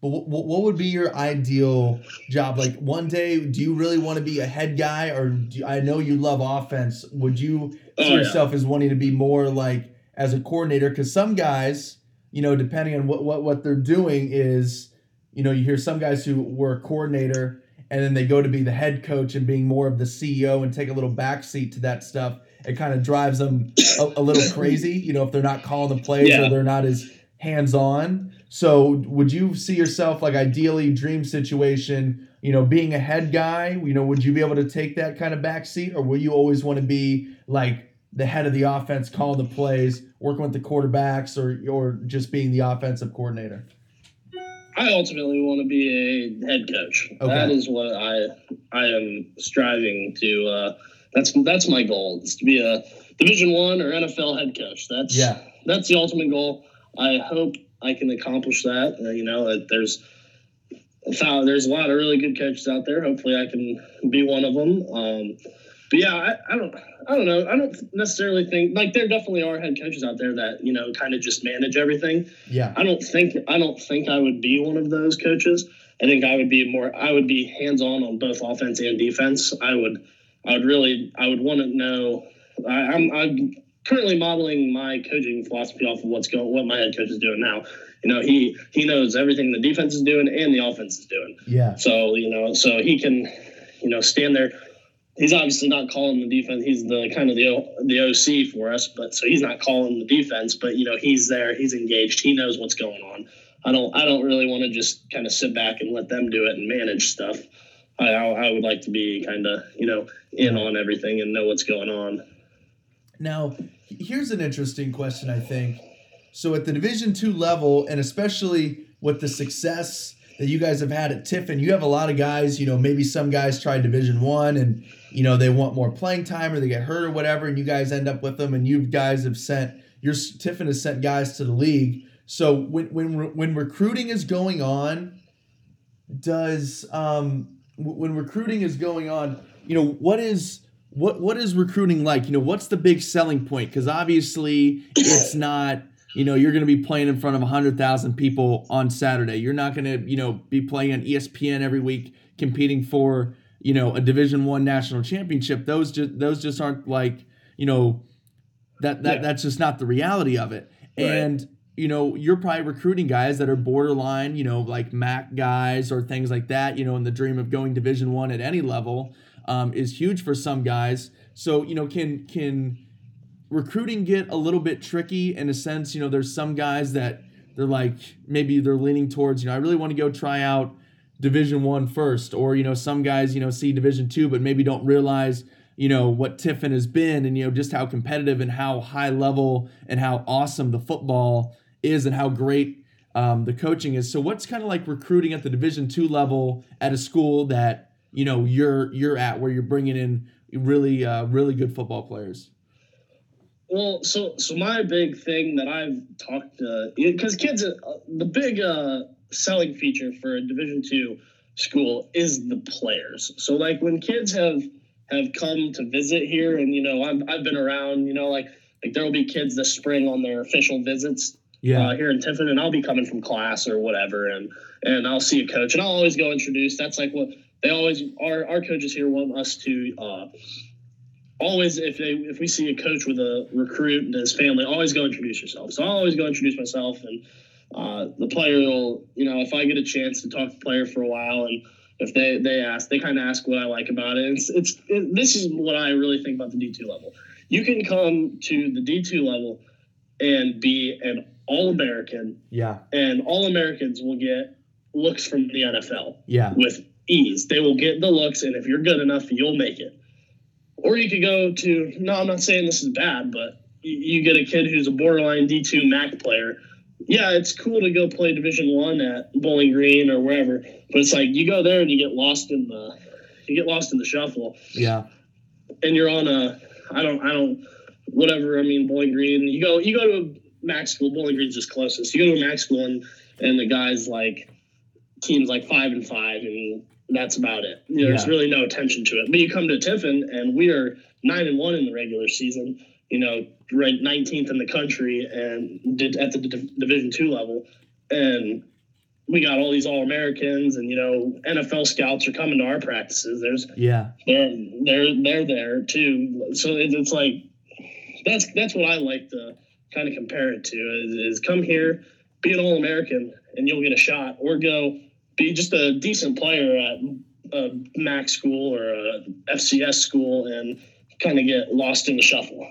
But what, what would be your ideal job? Like one day, do you really want to be a head guy, or do, I know you love offense? Would you see oh, yourself yeah. as wanting to be more like as a coordinator? Because some guys, you know, depending on what, what what they're doing, is you know you hear some guys who were a coordinator and then they go to be the head coach and being more of the CEO and take a little backseat to that stuff, it kind of drives them a, a, little crazy, you know, if they're not calling the plays yeah. or they're not as hands on. So, would you see yourself like ideally dream situation, you know, being a head guy? You know, would you be able to take that kind of backseat, or will you always want to be like the head of the offense calling the plays, working with the quarterbacks, or or just being the offensive coordinator? I ultimately want to be a head coach. Okay. That is what I I am striving to. Uh, that's that's my goal is to be a Division One or NFL head coach. That's Yeah. that's the ultimate goal. I hope I can accomplish that. Uh, you know, that there's there's a lot of really good coaches out there. Hopefully, I can be one of them. Um, but yeah, I, I don't, I don't know. I don't necessarily think like there definitely are head coaches out there that you know kind of just manage everything. Yeah. I don't think I don't think I would be one of those coaches. I think I would be more. I would be hands on on both offense and defense. I would. I would really. I would want to know. I, I'm. I'm currently modeling my coaching philosophy off of what's going. What my head coach is doing now. You know, he he knows everything the defense is doing and the offense is doing. Yeah. So you know, so he can, you know, stand there. He's obviously not calling the defense. He's the kind of the O- the OC for us, but so he's not calling the defense. But you know, he's there. He's engaged. He knows what's going on. I don't. I don't really want to just kind of sit back and let them do it and manage stuff. I would like to be kind of you know in on everything and know what's going on. Now, here's an interesting question, I think. So at the Division two level, and especially with the success that you guys have had at Tiffin, you have a lot of guys, you know, maybe some guys try Division one and, you know, they want more playing time or they get hurt or whatever, and you guys end up with them, and you guys have sent your Tiffin has sent guys to the league. So when when when recruiting is going on, does um when recruiting is going on, you know, what is what what is recruiting like? You know, what's the big selling point? Because obviously it's not. You know, you're going to be playing in front of 100,000 people on Saturday. You're not going to, you know, be playing on ESPN every week competing for, you know, a Division 1 national championship. Those just those just aren't like, you know, that that Yeah. that's just not the reality of it. Right. And you know, you're probably recruiting guys that are borderline, you know, like MAC guys or things like that. You know, and the dream of going Division One at any level um, is huge for some guys. So you know, can can recruiting get a little bit tricky in a sense? You know, there's some guys that they're like maybe they're leaning towards, you know, I really want to go try out Division One first, or you know, some guys you know see Division Two, but maybe don't realize you know what Tiffin has been, and you know just how competitive and how high level and how awesome the football is, and how great um, the coaching is. So, what's kind of like recruiting at the Division Two level at a school that you know you're you're at, where you're bringing in really uh, really good football players? Well, so so my big thing that I've talked to because kids, uh, the big uh, selling feature for a Division two school is the players. So like when kids have have come to visit here, and you know I've I've been around, you know like like there will be kids this spring on their official visits Yeah, uh, here in Tiffin, and I'll be coming from class or whatever, and and I'll see a coach, and I'll always go introduce. That's like what they always our our coaches here want us to. Uh, Always, if they if we see a coach with a recruit and his family, always go introduce yourself. So I always go introduce myself, and uh, the player will, you know, if I get a chance to talk to the player for a while, and if they they ask, they kind of ask what I like about it. It's it's it, this is what I really think about the D two level. You can come to the D two level and be an All American, yeah, and All Americans will get looks from the NFL yeah, with ease. They will get the looks, and if you're good enough, you'll make it. Or you could go to no, I'm not saying this is bad, but you, get a kid who's a borderline D2 MAC player. Yeah, it's cool to go play Division One at Bowling Green or wherever, but it's like you go there and you get lost in the you get lost in the shuffle, yeah, and you're on a I don't I don't whatever I mean Bowling Green. You go you go to a MAC school. Bowling Green's just closest. You go to a MAC school and and the guys like teams like five and five and that's about it. You know, There's really no attention to it. But you come to Tiffin and we are nine and one in the regular season. You know, ranked 19th in the country and did at the D- Division two level, and we got all these All Americans and you know NFL scouts are coming to our practices. There's yeah, they're they're they're there too. So it's like that's that's what I like to kind of compare it to is, is come here, be an All American, and you'll get a shot, or go be just a decent player at a MAC school or a FCS school and kind of get lost in the shuffle.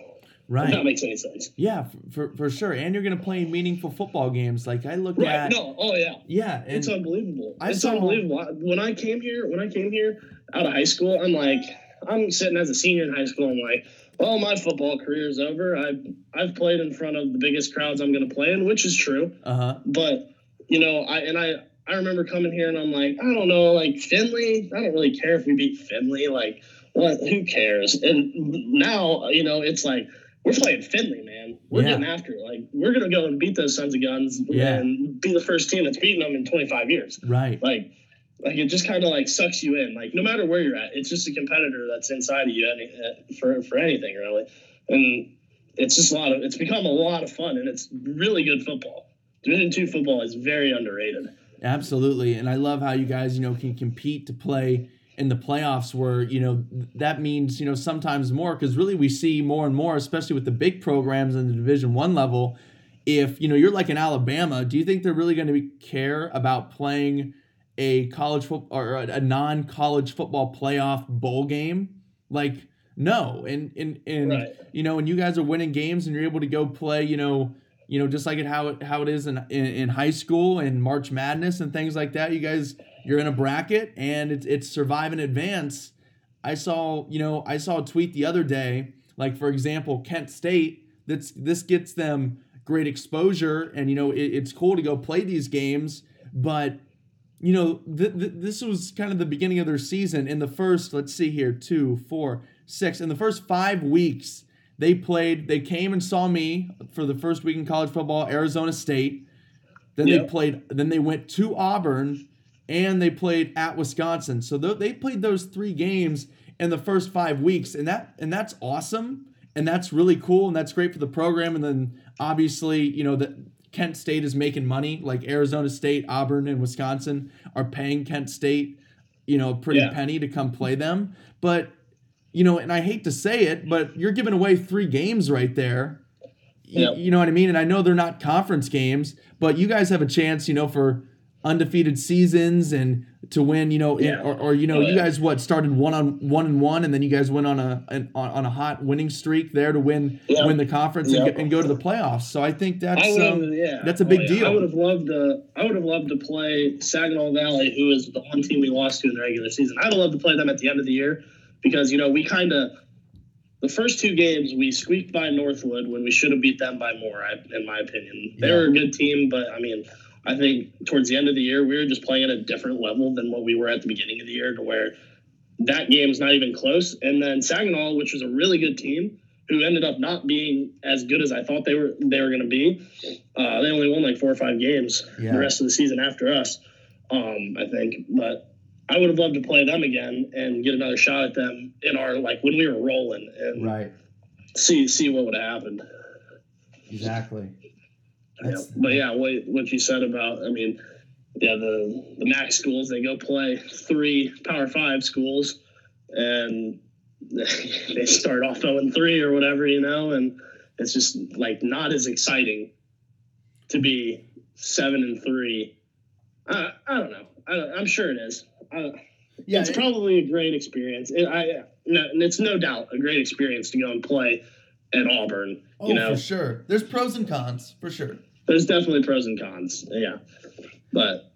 If that makes any sense. Yeah, for, for sure. And you're gonna play meaningful football games. Like I look Right? at, No. Oh yeah. yeah, it's unbelievable. I it's saw- unbelievable. When I came here, when I came here out of high school, I'm like, I'm sitting as a senior in high school. I'm like, well, my football career is over. I've I've played in front of the biggest crowds I'm going to play in, which is true. Uh huh. But you know, I and I I remember coming here and I'm like, I don't know, like Findlay. I don't really care if we beat Findlay. Like, what? Who cares? And now, you know, it's like we're playing Findlay, man. We're Yeah. getting after it. Like, we're gonna go and beat those sons of guns Yeah. and be the first team that's beaten them in 25 years. Right. Like, like it just kind of like sucks you in. Like, no matter where you're at, it's just a competitor that's inside of you uh, for for anything really. And it's just a lot of. It's become a lot of fun, and it's really good football. Division two football is very underrated. Absolutely. And I love how you guys, you know, can compete to play in the playoffs where, you know, that means, you know, sometimes more because really we see more and more, especially with the big programs in the division one level. If, you know, you're like in Alabama, do you think they're really going to care about playing a college football or a non-college football playoff bowl game? Like, no. And and and Right. you know, and you guys are winning games and you're able to go play, you know, you know, just like it how it how it is in, in in high school and March Madness and things like that. You guys, you're in a bracket and it's it's survive and advance. I saw, you know, I saw a tweet the other day, like for example, Kent State. That's this gets them great exposure, and you know, it, it's cool to go play these games, but you know, th- th- this was kind of the beginning of their season. In the first, let's see here, two, four, six. In the first five weeks, they played. They came and saw me for the first week in college football, Arizona State. Then they played. Then they went to Auburn, and they played at Wisconsin. So th- they played those three games in the first five weeks, and that and that's awesome, and that's really cool, and that's great for the program. And then obviously, you know that Kent State is making money. Like Arizona State, Auburn, and Wisconsin are paying Kent State, you know, a pretty Yeah. penny to come play them. But you know, and I hate to say it, but you're giving away three games right there. Yep. You know what I mean? And I know they're not conference games, but you guys have a chance, you know, for undefeated seasons and to win, you know, Yeah. or, or you know, Oh, you guys what started one on one and one, and then you guys went on a an, on, a hot winning streak there to win Yep. win the conference and, go, and go to the playoffs. So I think that's I um, yeah, that's a big Oh, yeah. deal. I would have loved to. I would have loved to play Saginaw Valley, who is the one team we lost to in the regular season. I'd have loved to play them at the end of the year because you know we kind of the first two games we squeaked by Northwood when we should have beat them by more. I, in my opinion, they Yeah. were a good team, but I mean, I think towards the end of the year we were just playing at a different level than what we were at the beginning of the year, to where that game's not even close. And then Saginaw, which was a really good team, who ended up not being as good as I thought they were they were going to be. Uh, they only won like four or five games Yeah. the rest of the season after us, um, I think. But I would have loved to play them again and get another shot at them in our like when we were rolling and right, see see what would have happened. exactly. Yeah. But yeah, what what you said about I mean, yeah, the the MAC schools they go play three Power Five schools, and they start off zero and three or whatever, you know, and it's just like not as exciting to be seven and three. I, I don't know. I, I'm sure it is. I, yeah, it's probably a great experience. It, I no, and it's no doubt a great experience to go and play at Auburn. oh you know, for sure. There's pros and cons for sure. There's definitely pros and cons. Yeah, but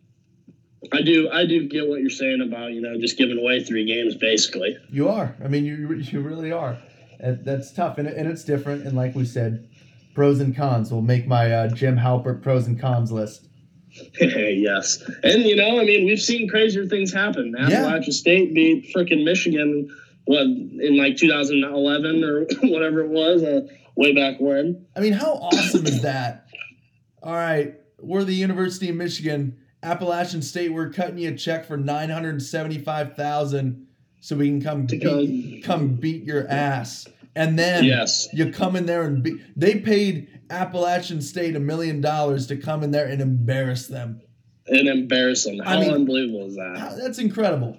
I do I do get what you're saying about you know just giving away three games basically. You are. I mean, you you really are. And That's tough, and, it- and it's different. And like we said, pros and cons will make my uh, Jim Halpert pros and cons list. yes, and you know I mean we've seen crazier things happen. Yeah. Appalachia State beat freaking Michigan what in like 2011 or whatever it was uh, way back when. I mean, how awesome is that? All right, we're the University of Michigan, Appalachian State. We're cutting you a check for nine hundred seventy-five thousand, so we can come To beat, come beat your ass. And then Yes. you come in there and be, they paid Appalachian State a million dollars to come in there and embarrass them. And embarrass them. I How mean- unbelievable is that? That's incredible.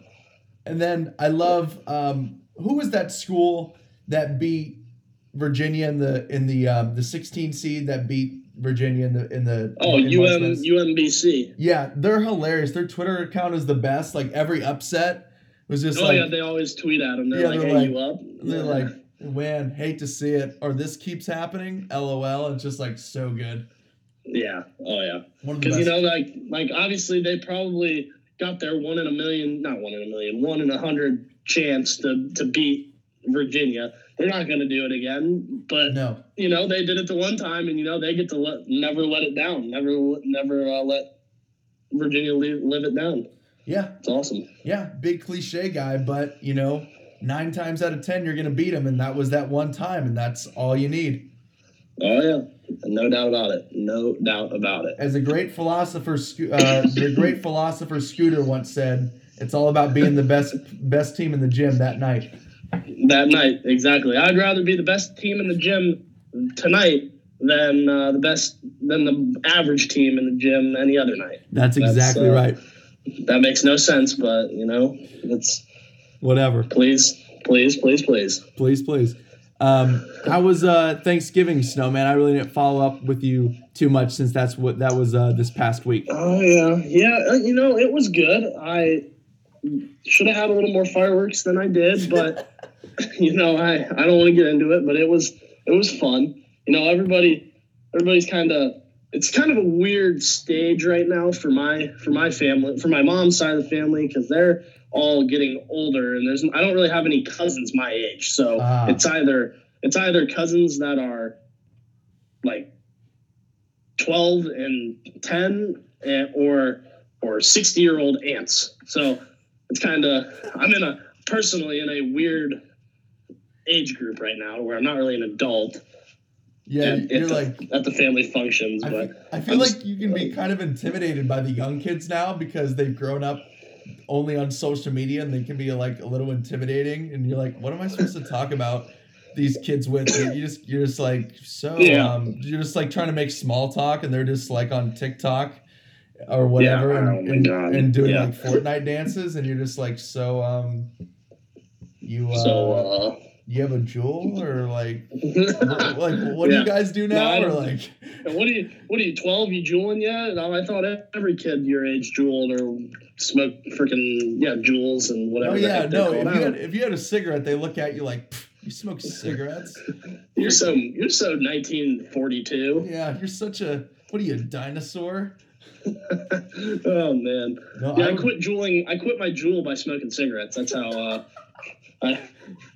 And then I love um, who was that school that beat Virginia in the in the um, the 16 seed that beat Virginia in the in the Oh, in UM? UMBC. yeah, they're hilarious. Their Twitter account is the best. Like every upset was just Oh like yeah, they always tweet at them. They're Yeah, like, they're "Hey, like- you up?" they're Yeah. like, man, hate to see it, or this keeps happening. LOL. It's just like so good. "Yeah, oh yeah." One of the Because you know, like, like obviously they probably got their one in a million, not one in a million, one in a hundred chance to to beat Virginia. They're not going to do it again. But No. you know, they did it the one time, and you know, they get to let, never let it down, never never uh, let Virginia live, live it down. Yeah. It's awesome. Yeah. Big cliche guy, but you know, nine times out of ten you're gonna beat him, and that was that one time, and that's all you need. Oh yeah, no doubt about it. No doubt about it. As a great philosopher, uh, the great philosopher Scooter once said, "It's all about being the best best team in the gym that night." That night, exactly. I'd rather be the best team in the gym tonight than uh, the best than the average team in the gym any other night. That's That's, exactly uh, right. That makes no sense, but you know, it's Whatever. please, please, please, please. Please, please. Um, how was uh, Thanksgiving, Snowman? I really didn't follow up with you too much since that's what that was uh, this past week. Oh yeah, yeah. uh, You know, it was good. I should have had a little more fireworks than I did, but you know, I I don't want to get into it, but it was it was fun. You know, everybody everybody's kind of it's kind of a weird stage right now for my for my family for my mom's side of the family because they're all getting older and there's I don't really have any cousins my age, so Ah. it's either it's either cousins that are like 12 and 10 and, or or 60 year old aunts so it's kind of i'm in a personally in a weird age group right now where i'm not really an adult Yeah, at, you're at, the, like. at the family functions I, but fe- I feel I'm like just- you can be kind of intimidated by the young kids now because they've grown up only on social media and they can be like a little intimidating. And you're like, what am I supposed to talk about these kids with? You you just you're just like so Yeah. um, you're just like trying to make small talk and they're just like on TikTok or whatever Yeah, and, oh and, and doing Yeah. like Fortnite dances and you're just like so um you uh, so you have a Juul or like uh like what do you guys do now I or like? What are you what are you 12 you juuling yet? No, i thought every kid your age juuled or smoked freaking yeah Juuls and whatever oh yeah no if you had if you had a cigarette they look at you like you smoke cigarettes? You're so you're so 1942 yeah you're such a what are you a dinosaur oh man no Yeah, I quit juuling. I quit my Juul by smoking cigarettes. That's how. Uh, I,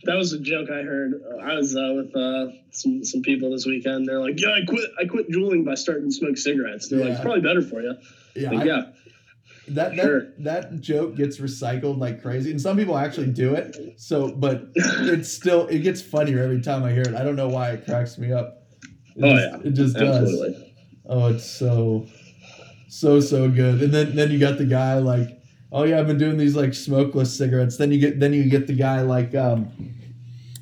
that was a joke I heard. I was uh, with uh, some some people this weekend. They're like, "Yeah, I quit. I quit juuling by starting to smoke cigarettes." They're like, "It's probably better for you." yeah, Like, I- yeah, that that Sure. that joke gets recycled like crazy and some people actually do it so but it's still it gets funnier every time i hear it i don't know why it cracks me up it Oh, just, yeah. it just does. Oh, it's so, so so good. And then then you got the guy like, oh yeah, I've been doing these like smokeless cigarettes. Then you get then you get the guy like um,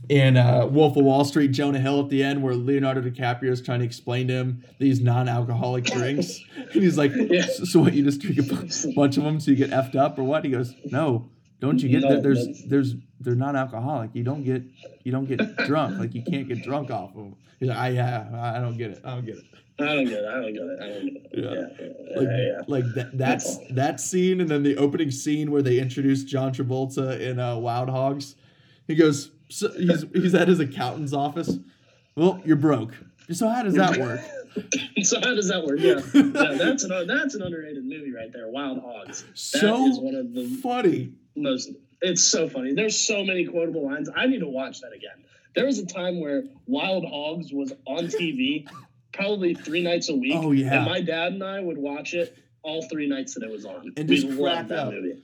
in uh, Wolf of Wall Street, Jonah Hill at the end, where Leonardo DiCaprio is trying to explain to him these non-alcoholic drinks, and he's like, Yeah. so, what? You just drink a bunch of them so you get effed up, or what? He goes, no. Don't you get No, that? There's there's they're non-alcoholic. You don't get you don't get drunk. Like you can't get drunk off of them. He's like, I yeah, I don't get it. I don't get it. I don't get it. I don't get it. I don't get it. Yeah. Yeah, like, yeah, like that that's That's that scene and then the opening scene where they introduce John Travolta in uh, Wild Hogs. He goes so he's he's at his accountant's office. Well, you're broke. So how does that work? so how does that work? Yeah, yeah that's an that's an underrated movie right there. Wild Hogs. That so is one of the funny. most it's so funny there's so many quotable lines i need to watch that again there was a time where wild hogs was on tv probably three nights a week Oh, yeah. and my dad and i would watch it all three nights that it was on And we just loved that up. movie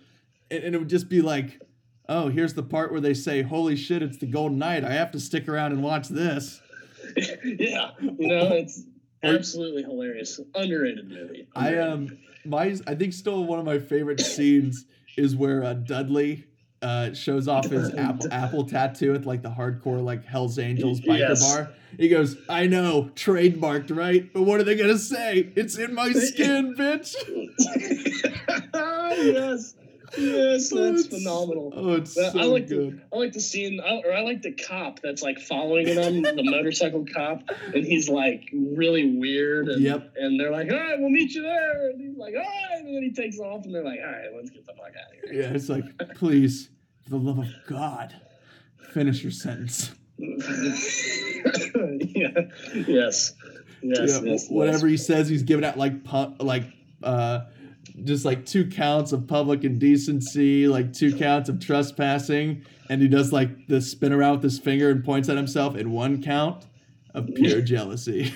And, and it would just be like, oh, here's the part where they say, "Holy shit, it's the Golden Knight. I have to stick around and watch this." yeah you know it's absolutely hilarious underrated movie I Underrated. um my I think still one of my favorite scenes is where uh, Dudley uh, shows off his apple, apple tattoo at like the hardcore like Hell's Angels biker Yes. bar. He goes, "I know, trademarked, right? But what are they gonna say? It's in my skin, bitch." yes yes that's It's- phenomenal Oh, it's so I like good. the I like the scene, I- or I like the cop that's like following them, the motorcycle cop, and he's like really weird. And, Yep. And they're like, "All right, we'll meet you there." And he's like, "All right," and then he takes off, and they're like, "All right, let's get the fuck out of here." Yeah, it's like, please, for the love of God, finish your sentence. yeah. Yes. Yes. yeah, yes. whatever he says, he's giving out like pu- like uh just like two counts of public indecency, like two counts of trespassing, and he does like the spin around with his finger and points at himself in one count of pure jealousy.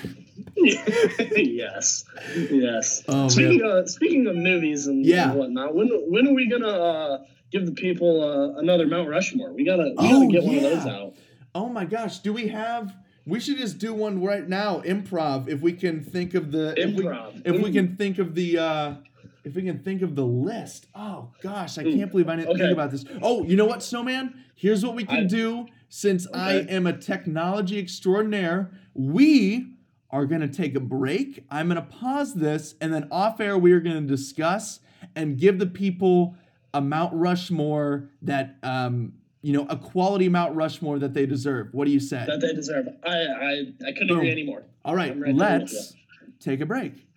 yes, yes. Oh, speaking of speaking of movies and, Yeah. and whatnot, when when are we gonna uh, give the people uh, another Mount Rushmore? We gotta we Oh, gotta get one of those out. Oh my gosh, do we have? We should just do one right now, improv. If we can think of the if we- Improv. If we, Mm. can think of the uh if we can think of the list. Oh gosh, I can't believe I didn't think about this. Oh, you know what, Snowman? Here's what we can I- do. Since I am a technology extraordinaire, we are gonna take a break. I'm gonna pause this, and then off air we are gonna discuss and give the people a Mount Rushmore that um you know a quality Mount Rushmore that they deserve. What do you say? That they deserve. I I, I couldn't Boom. agree anymore. All right let's take a break.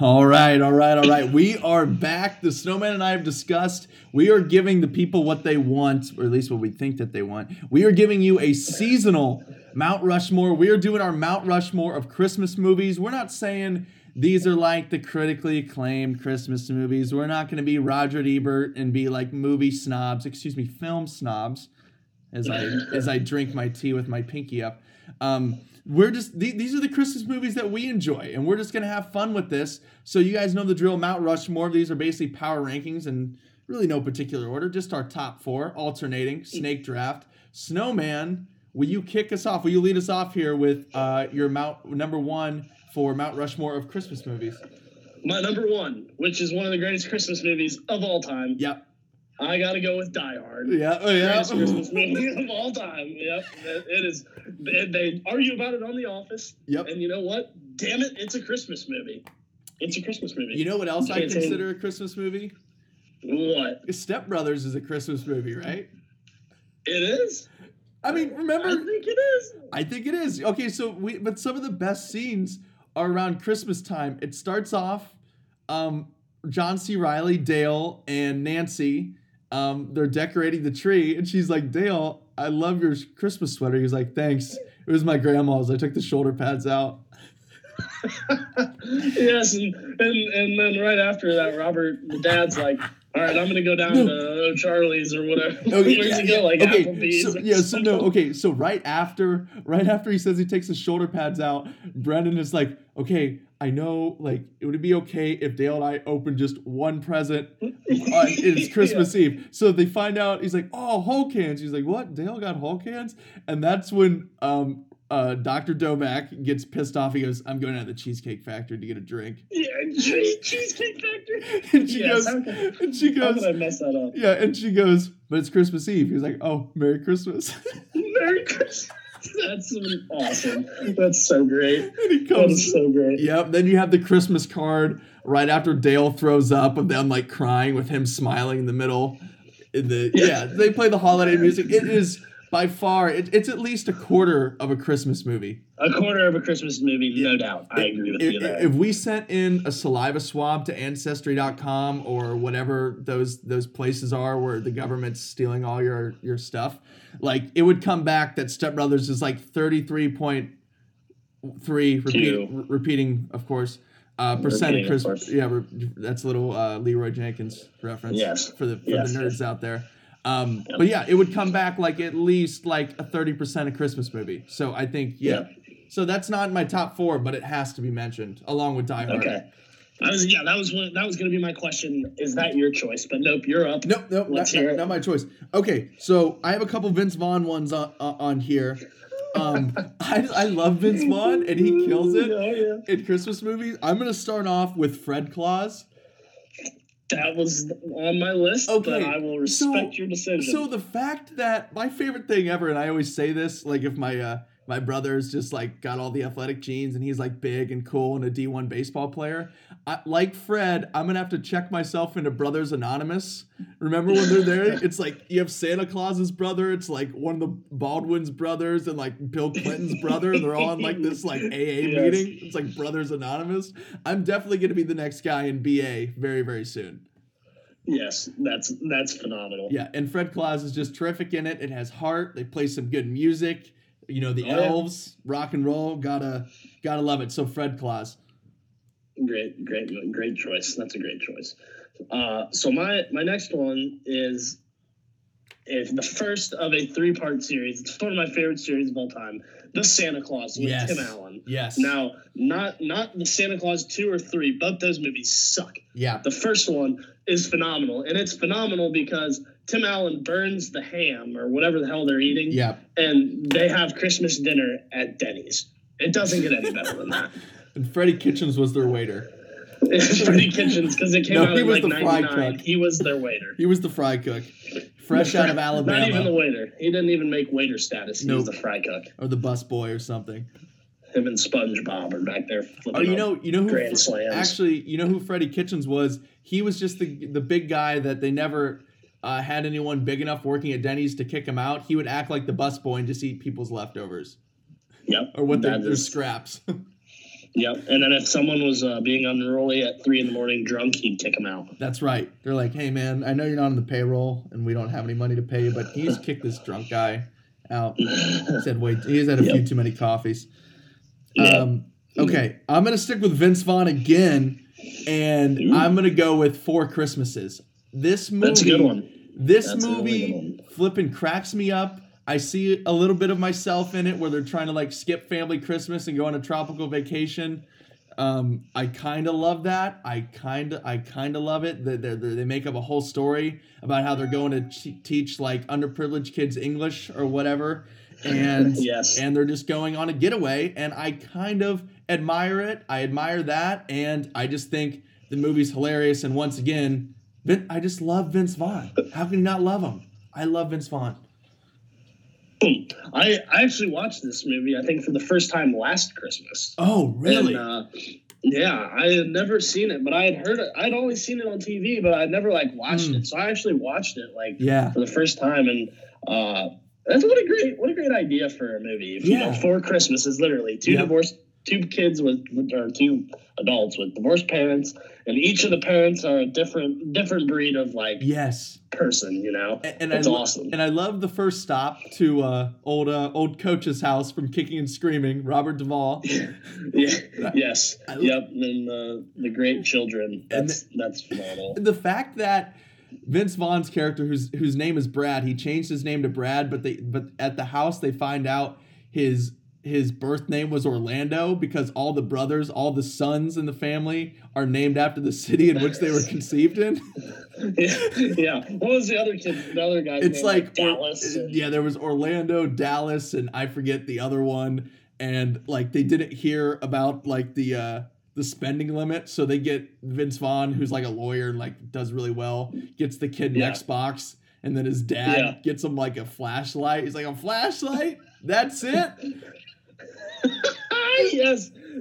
All right, all right, all right. We are back. The snowman and I have discussed. We are giving the people what they want, or at least what we think that they want. We are giving you a seasonal Mount Rushmore. We are doing our Mount Rushmore of Christmas movies. We're not saying these are like the critically acclaimed Christmas movies. We're not going to be Roger Ebert and be like movie snobs, excuse me, film snobs as I as I drink my tea with my pinky up. Um, we're just the- these are the Christmas movies that we enjoy, and we're just gonna have fun with this. So you guys know the drill. Mount Rushmore. These are basically power rankings, and really no particular order. Just our top four, alternating. Snake draft. Snowman. Will you kick us off? Will you lead us off here with uh, your Mount number one for Mount Rushmore of Christmas movies? My number one, which is one of the greatest Christmas movies of all time. Yep. I gotta go with Die Hard. Yeah. Oh yeah. Christmas movie of all time. Yep, it is. They, they argue about it on The Office, Yep. and you know what? Damn it, it's a Christmas movie. It's a Christmas movie. You know what else I consider a Christmas movie? what? Step Brothers is a Christmas movie, right? It is. I mean, remember? I think it is. I think it is. Okay, so we but some of the best scenes are around Christmas time. It starts off um John C. Reilly, Dale, and Nancy. Um, they're decorating the tree, and she's like, Dale, I love your Christmas sweater. He's like, Thanks. It was my grandma's. I took the shoulder pads out. yes, and, and and then right after that, Robert, the dad's like, "All right, I'm gonna go down to Charlie's or whatever." Okay, Where's yeah, he go? Like okay, Applebee's. so, yeah, so no, okay, so right after, right after he says he takes his shoulder pads out, Brennan is like, okay, I know, like, it would be okay if Dale and I opened just one present on it's Christmas Eve. So they find out, he's like, oh, Hulk hands. He's like, what? Dale got Hulk hands? And that's when um uh Dr. Doback gets pissed off. He goes, I'm going out to the Cheesecake Factory to get a drink. Yeah, cheesecake factory. And she Yes, goes, how can- and she How goes, I mess that up? yeah, and she goes, but it's Christmas Eve. He's like, oh, Merry Christmas. Merry Christmas. That's awesome. That's so great. and he comes. is so great. Yep. Then you have the Christmas card right after Dale throws up of them like crying with him smiling in the middle. In the yeah, Yeah. they play the holiday music. It is by far it, it's at least a quarter of a Christmas movie. A quarter of a Christmas movie, no doubt. I agree with If, you there. if we sent in a saliva swab to ancestry.com or whatever those those places are where the government's stealing all your your stuff, like it would come back that Step Brothers is like 33.3 repeating Two. repeating of course. Uh, percent of Repeating, of Christmas, yeah, re- that's a little uh, Leeroy Jenkins reference. Yes. for the for Yes, the nerds out there. Um, Yep. But yeah, it would come back like at least like a thirty percent of Christmas movie. So I think yeah. So that's not in my top four, but it has to be mentioned along with Die Hard. Okay. I was yeah, that was what that was gonna be my question. Is that your choice? But nope, you're up. Nope, nope, not, Let's hear not, it. not my choice. Okay, so I have a couple Vince Vaughn ones on on, on here. Um, I, I love Vince Vaughn and he kills it Oh yeah. in Christmas movies. I'm gonna start off with Fred Claus. That was on my list, Okay, but I will so- respect your decision. So the fact that my favorite thing ever, and I always say this, like if my uh my brother's just like got all the athletic genes and he's like big and cool and a D1 baseball player, I, like Fred, I'm gonna have to check myself into Brothers Anonymous. Remember when they're there? It's like you have Santa Claus's brother, it's like one of the Baldwin's brothers and like Bill Clinton's brother, they're all in like this like AA Yes. meeting. It's like Brothers Anonymous. I'm definitely gonna be the next guy in BA very very soon. yes, that's that's phenomenal. Yeah, and Fred Claus is just terrific in it. It has heart. They play some good music. You know, the Oh, yeah. elves, rock and roll, gotta gotta love it. So Fred Claus. Great, great, great choice. That's a great choice. Uh, so my my next one is is the first of a three part series. It's one of my favorite series of all time. The Santa Claus with Yes. Tim Allen. Yes. Now, not not the Santa Claus two or three. Both those movies suck. Yeah. The first one is phenomenal, and it's phenomenal because Tim Allen burns the ham or whatever the hell they're eating, Yeah. and they have Christmas dinner at Denny's. It doesn't get any better than that. And Freddie Kitchens was their waiter. Freddie Kitchens because it came No, out he was like the fry cook. He was their waiter. He was the fry cook, fresh out of Alabama, Not even the waiter. He didn't even make waiter status. He was the fry cook. or the bus boy or something. Him and SpongeBob are back there flipping. Oh, you know, you know who grand slams. actually, you know who Freddie Kitchens was? He was just the the big guy that they never uh, had anyone big enough working at Denny's to kick him out. He would act like the bus boy and just eat people's leftovers Yep. or what their, That their scraps. Yep. And then if someone was uh, being unruly at three in the morning drunk, he'd kick him out. That's right. They're like, hey man, I know you're not on the payroll and we don't have any money to pay you, but he's kicked this drunk guy out. He said, wait, he's had a few too many coffees. Um, okay, I'm gonna stick with Vince Vaughn again, and Ooh. I'm gonna go with Four Christmases. This movie, That's a good one. this That's really movie, good one. flipping cracks me up. I see a little bit of myself in it, where they're trying to like skip family Christmas and go on a tropical vacation. Um, I kind of love that. I kind of, I kind of love it. They, they, they make up a whole story about how they're going to ch- teach like underprivileged kids English or whatever, and Yes. and they're just going on a getaway and i kind of admire it i admire that and i just think the movie's hilarious and once again Vin, i just love vince vaughn how can you not love him i love vince vaughn. I, I actually watched this movie, I think, for the first time last Christmas. oh really And, uh, yeah, I had never seen it, but I had heard it. I'd only seen it on TV, but I'd never like watched Hmm. it. So I actually watched it like yeah for the first time, and uh, that's what a great what a great idea for a movie. If, You know, Yeah. four Christmases, literally two Yep. divorced, two kids with or two adults with divorced parents, and each of the parents are a different different breed of like yes person. You know, and, and it's I, awesome. and I love the first stop to uh, old uh, old coach's house from Kicking and Screaming, Robert Duvall. yeah, yes, I- yep, and uh, the great children. And That's that's phenomenal. the fact that Vince Vaughn's character, whose whose name is Brad, he changed his name to Brad, but they but at the house they find out his his birth name was Orlando because all the brothers, all the sons in the family are named after the city in which they were conceived in. yeah, yeah. What was the other kid? The other guy? It's like Dallas. and- yeah, there was Orlando, Dallas, and I forget the other one. And like they didn't hear about like the uh the spending limit, so they get Vince Vaughn, who's like a lawyer and like does really well, gets the kid an Yeah. Xbox, and then his dad Yeah. gets him like a flashlight. He's like a flashlight. That's it. yes. Uh,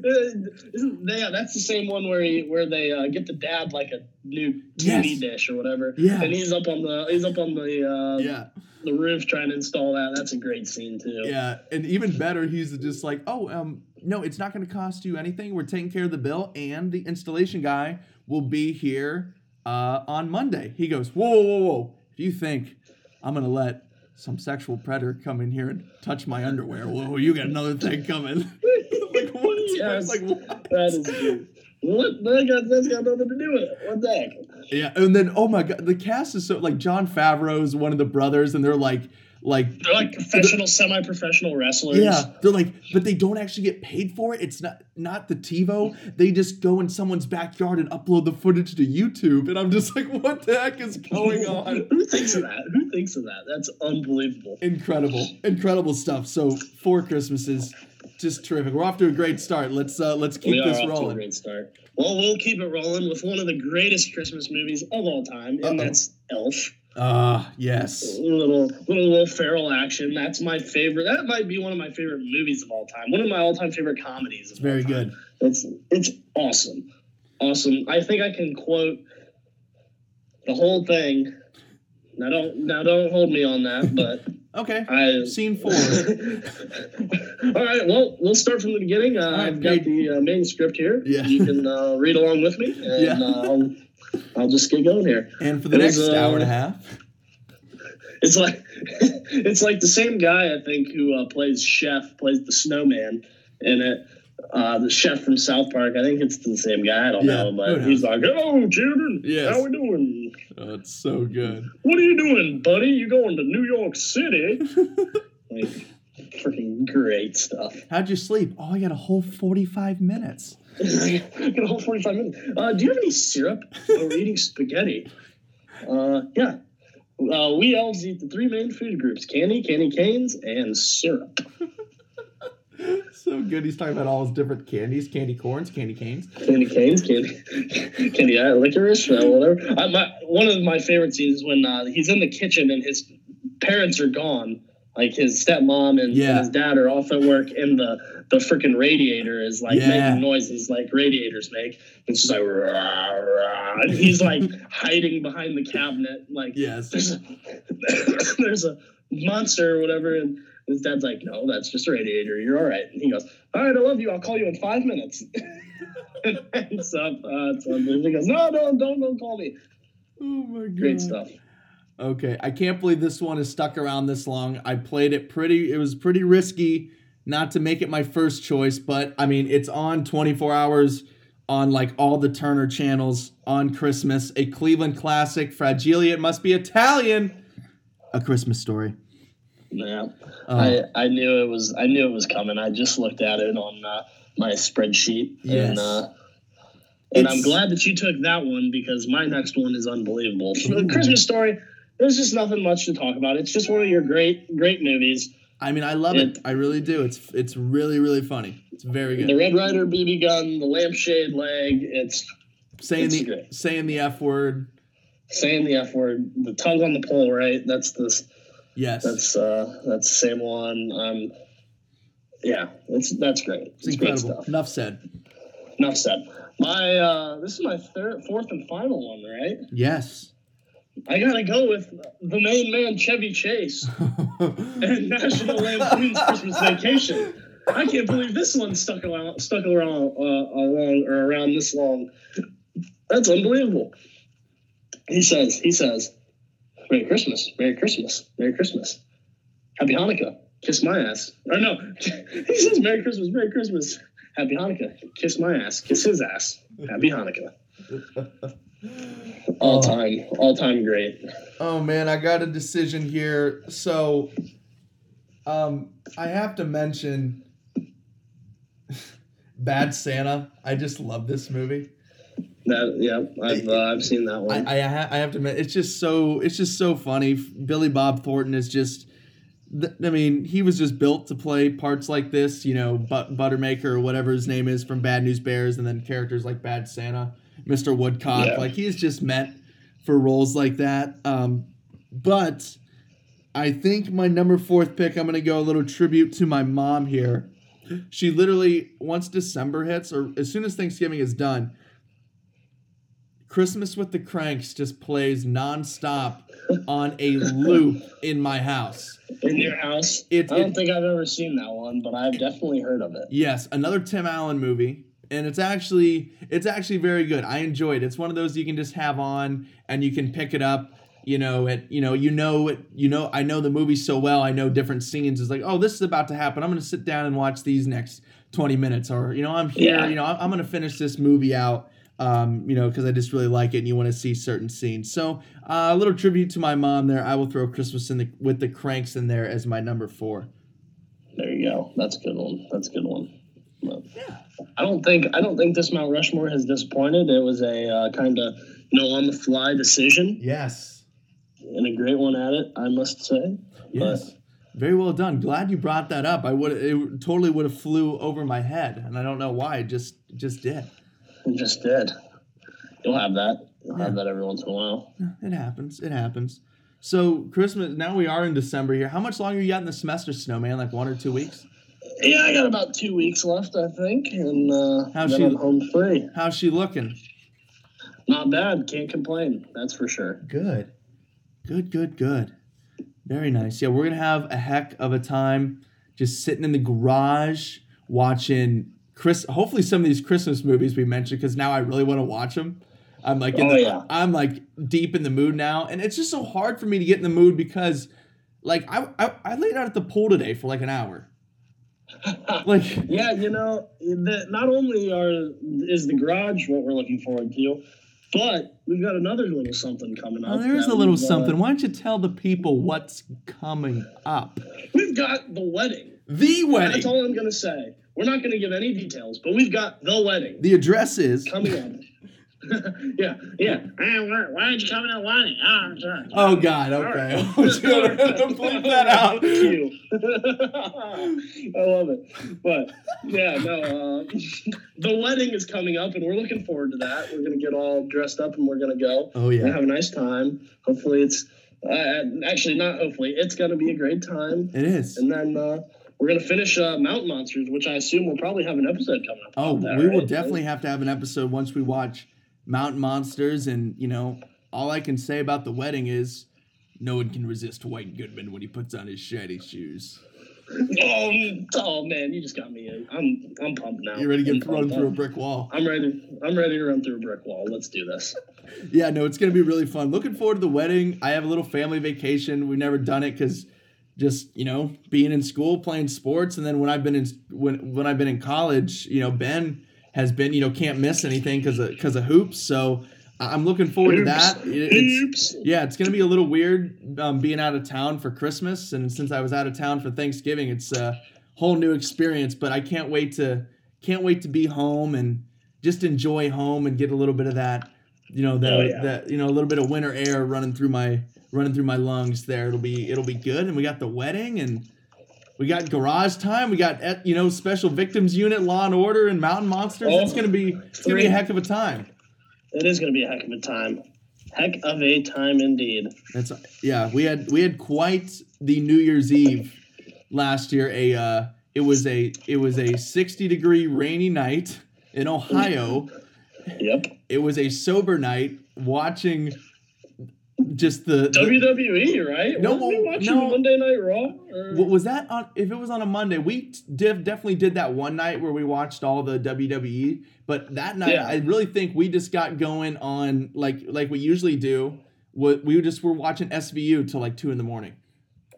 isn't- yeah, that's the same one where he, where they uh, get the dad like a new TV Yes. dish or whatever. Yeah. And he's up on the he's up on the uh, Yeah, the roof trying to install that. That's a great scene too. yeah, and even better, he's just like, oh, um, no, it's not going to cost you anything. We're taking care of the bill, and the installation guy will be here uh, on Monday. He goes, whoa, whoa, whoa, whoa. If you think I'm going to let some sexual predator come in here and touch my underwear, whoa, you got another thing coming. like what? Yes. Like what? That is good. What? That got, that's got nothing to do with it. What the heck? Yeah, and then oh my god, the cast is so like Jon Favreau is one of the brothers, and they're like like They're like professional, semi-professional wrestlers. Yeah, they're like, but they don't actually get paid for it. It's not not the TiVo. They just go in someone's backyard and upload the footage to YouTube, and I'm just like, what the heck is going on? Who thinks of that? Who thinks of that? That's unbelievable. incredible, incredible stuff. So four Christmases, just terrific. We're off to a great start. Let's uh let's keep we are this off to a rolling. great start. Well, we'll keep it rolling with one of the greatest Christmas movies of all time, Uh-oh. and that's Elf. Ah, yes. Little little Will Ferrell action. That's my favorite. That might be one of my favorite movies of all time. One of my all-time favorite comedies. It's very good. It's it's awesome, awesome. I think I can quote the whole thing. Now don't now don't hold me on that, but Okay. I Scene four. All right, well, we'll start from the beginning. Uh, right, I've got the uh, manuscript here. Yeah. You can uh, read along with me, and Yeah. uh, I'll, I'll just get going here. And for the next uh, hour and a half. It's like it's like the same guy I think who uh, plays Chef, plays the snowman in it. uh, the chef from South Park. I think it's the same guy. I don't Yeah, know, but he's like, "Hello, children. Yes. How we doing? Oh, it's so good. What are you doing, buddy? You going to New York City?" like, freaking great stuff. How'd you sleep? Oh, I got a whole 45 minutes. Get a whole forty-five minutes. Uh, do you have any syrup? Oh, we're eating spaghetti. Uh, yeah. Uh, we elves eat the three main food groups: candy, candy canes, and syrup. So good. He's talking about all his different candies, candy corns, candy canes. candy canes, candy, candy uh, licorice, uh, whatever. I, my, one of my favorite scenes is when uh, he's in the kitchen and his parents are gone. Like his stepmom and, Yeah. and his dad are off at work, and the the freaking radiator is like Yeah. making noises like radiators make. It's just like, rah, rah, and he's like hiding behind the cabinet, like Yes. there's a, there's a monster or whatever, and his dad's like, no, that's just a radiator. You're all right. And he goes, all right, I love you. I'll call you in five minutes. and hangs up. Uh, unbelievable. He goes, no, no, don't, don't call me. Oh my god. Great stuff. Okay, I can't believe this one is stuck around this long. I played it pretty. It was pretty risky not to make it my first choice, but I mean, it's on 24 hours on like all the Turner channels on Christmas. A Cleveland classic, Fragile. It must be Italian. A Christmas story. Yeah, Uh, I, I knew it was. I knew it was coming. I just looked at it on uh, my spreadsheet, Yes. and uh, and I'm glad that you took that one because my next one is unbelievable. Ooh. Christmas Story. There's just nothing much to talk about. It's just one of your great, great movies. I mean, I love it. I really do. It's it's really really funny. It's very good. The. Red Ryder BB gun, the lampshade leg. It's Saying it's the great. saying the F word. saying the F word. The tongue on the pole, right? That's this. Yes. That's uh, that's the same one. Um, yeah, it's that's great. it's It's, great incredible. stuff. Enough said. Enough said. My uh, this is my third, fourth, and final one, right? Yes. I gotta go with the main man, Chevy Chase, and National Lampoon's Christmas Vacation. I can't believe this one stuck around, stuck around, uh, along or around this long. That's unbelievable. He says, he says, "Merry Christmas, Merry Christmas, Merry Christmas, Happy Hanukkah, kiss my ass." Or no, he says, "Merry Christmas, Merry Christmas, Happy Hanukkah, kiss my ass, kiss his ass, Happy Hanukkah." All time, all time great. Oh man, I got a decision here. So um I have to mention Bad Santa. I just love this movie. That yeah, I've uh, I've seen that I one. I, ha- I have to admit it's just so it's just so funny. Billy Bob Thornton is just th- I mean, he was just built to play parts like this, you know, but Buttermaker or whatever his name is from Bad News Bears and then characters like Bad Santa, Mr. Woodcock. Yeah. Like he's just meant for roles like that. Um but I think my number fourth pick, I'm gonna go a little tribute to my mom here. She literally once December hits, or as soon as Thanksgiving is done, Christmas with the Kranks just plays nonstop on a loop in my house. In your house, It- I don't it- think I've ever seen that one, but I've definitely heard of it. Yes, another Tim Allen movie, and it's actually it's actually very good. I enjoyed it. It's one of those you can just have on and you can pick it up. You know, it. You know, you know it. You know, I know the movie so well. I know different scenes. It's like, oh, this is about to happen. I'm going to sit down and watch these next 20 minutes, or you know, I'm here. Yeah. You know, I'm, to finish this movie out. Um, you know, because I just really like it, and you want to see certain scenes. So, uh, a little tribute to my mom there. I will throw Christmas in the with the Kranks in there as my number four. There you go. That's a good one. That's a good one. But I don't think I don't think this Mount Rushmore has disappointed. It was a uh, kind of you know on the fly decision Yes. and a great one at it. I must say. Yes. Very well done. Glad you brought that up. I would it totally would have flew over my head, and I don't know why. It just just did. It just did. You'll have that. You'll have Yeah. that every once in a while. It happens. It happens. So Christmas. Now we are in December here. How much longer you got in the semester, Snowman? Like one or two weeks? Yeah, I got about two weeks left, I think, and uh, How's then she- I'm home free. How's she looking? Not bad. Can't complain. That's for sure. Good. Good. Good. Good. Very nice. Yeah, we're gonna have a heck of a time just sitting in the garage watching Chris. Hopefully, some of these Christmas movies we mentioned because now I really want to watch them. I'm like, in Oh, the, yeah. I'm like deep in the mood now, and it's just so hard for me to get in the mood because, like, I I, I laid out at the pool today for like an hour. Like, yeah, you know, the, not only are is the garage what we're looking forward to, but we've got another little something coming up. oh, there is a little uh, something. Why don't you tell the people what's coming up? We've got the wedding. The wedding. That's all I'm gonna say. We're not gonna give any details, but we've got the wedding The address is. coming up. yeah, yeah. Hey, why, why aren't you coming to the wedding? Oh, I'm sorry. Oh God. Okay. I was gonna bleep that out. Cute. I love it. But yeah, no. Uh, the wedding is coming up, and we're looking forward to that. We're gonna get all dressed up, and we're gonna go. Oh yeah. have a nice time. Hopefully, it's uh, actually not. Hopefully, it's gonna be a great time. It is. And then uh, we're gonna finish uh, Mountain Monsters, which I assume we'll probably have an episode coming up. Oh, that, we will definitely have to have an episode once we watch Mountain Monsters, and you know, all I can say about the wedding is, no one can resist White Goodman when he puts on his shiny shoes. Oh, oh man, you just got me. In. I'm I'm pumped now. You ready to I'm get thrown pumped through a brick wall? I'm ready. I'm ready to run through a brick wall. Let's do this. Yeah, no, it's gonna be really fun. Looking forward to the wedding. I have a little family vacation. We've never done it because just you know being in school, playing sports, and then when I've been in when when I've been in college, you know Ben has been you know can't miss anything because of because of hoops. So I'm looking forward to that. It- it's, yeah, it's gonna be a little weird um, being out of town for Christmas, and since I was out of town for Thanksgiving, it's a whole new experience. But I can't wait to can't wait to be home and just enjoy home and get a little bit of that, you know, that Oh, yeah. that you know a little bit of winter air running through my running through my lungs. There, it'll be it'll be good. And we got the wedding and. We got garage time. We got eh, you know special victims unit, Law and Order, and Mountain Monsters. it's Oh, gonna be it's gonna be a heck of a time. It is going to be a heck of a time. Heck of a time indeed. That's yeah. We had we had quite the New Year's Eve last year. A uh, it was a it was a sixty degree rainy night in Ohio. Yep. It was a sober night watching just the, the WWE, right? No, Weren't we watching no. Monday Night Raw? Or- what was that on if it was on a Monday we div, definitely did that one night where we watched all the WWE but that night Yeah. I really think we just got going on like like we usually do what we just were watching SVU till like two in the morning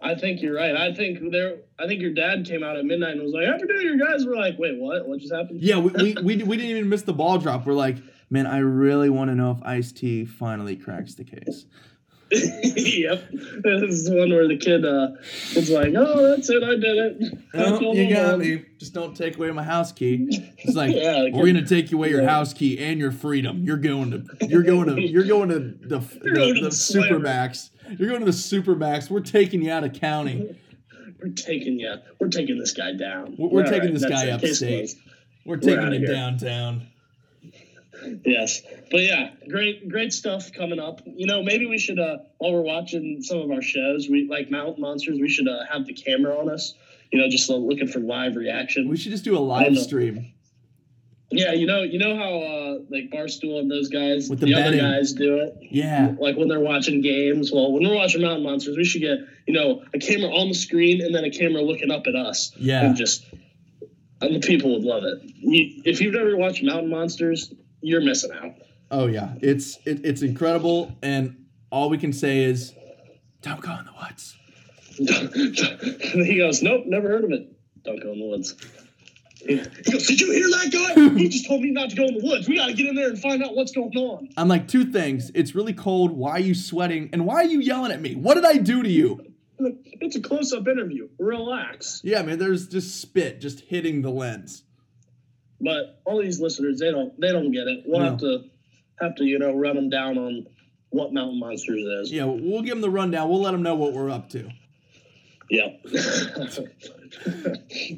I think you're right. I think there. I think your dad came out at midnight and was like, "Happy New Year, guys." We're like, "Wait, what? What just happened?" Yeah, we, we, we, we didn't even miss the ball drop. We're like, man, I really want to know if Ice T finally cracks the case. yep. This is one where the kid uh, is like, "Oh, that's it. I did it." You got mom." me. Just don't take away my house key. It's like Yeah, we're gonna take away your yeah. house key and your freedom. You're going to you're going to you're going to the You're the, the the supermax. You're going to the supermax. We're taking you out of county. We're taking you. We're taking this guy down. We're, we're taking right, this guy. Upstate. We're taking here. downtown. Yes, but yeah, great, great stuff coming up. You know, maybe we should, uh, while we're watching some of our shows, we like Mountain Monsters, we should uh, have the camera on us. You know, just uh, looking for live reaction. We should just do a live stream. yeah, you know, you know how uh, like Barstool and those guys, With the the, other guys do it. Yeah. Like when they're watching games. Well, when we're watching Mountain Monsters, we should get you know a camera on the screen and then a camera looking up at us. Yeah. and just and the people would love it. You, if you've never watched Mountain Monsters, you're missing out. Oh yeah, it's it, it's incredible, and all we can say is, don't go in the woods. he goes, Nope, never heard of it. Don't go in the woods. He he goes, Did you hear that guy? He just told me not to go in the woods. We got to get in there and find out what's going on. I'm like two things. It's really cold. Why are you sweating? And why are you yelling at me? What did I do to you? It's a close up interview. Relax. Yeah, man. There's just spit just hitting the lens. But all these listeners, they don't they don't get it. We'll No. have to have to, you know, run them down on what Mountain Monsters is. Yeah, we'll give them the rundown. We'll let them know what we're up to. Yeah.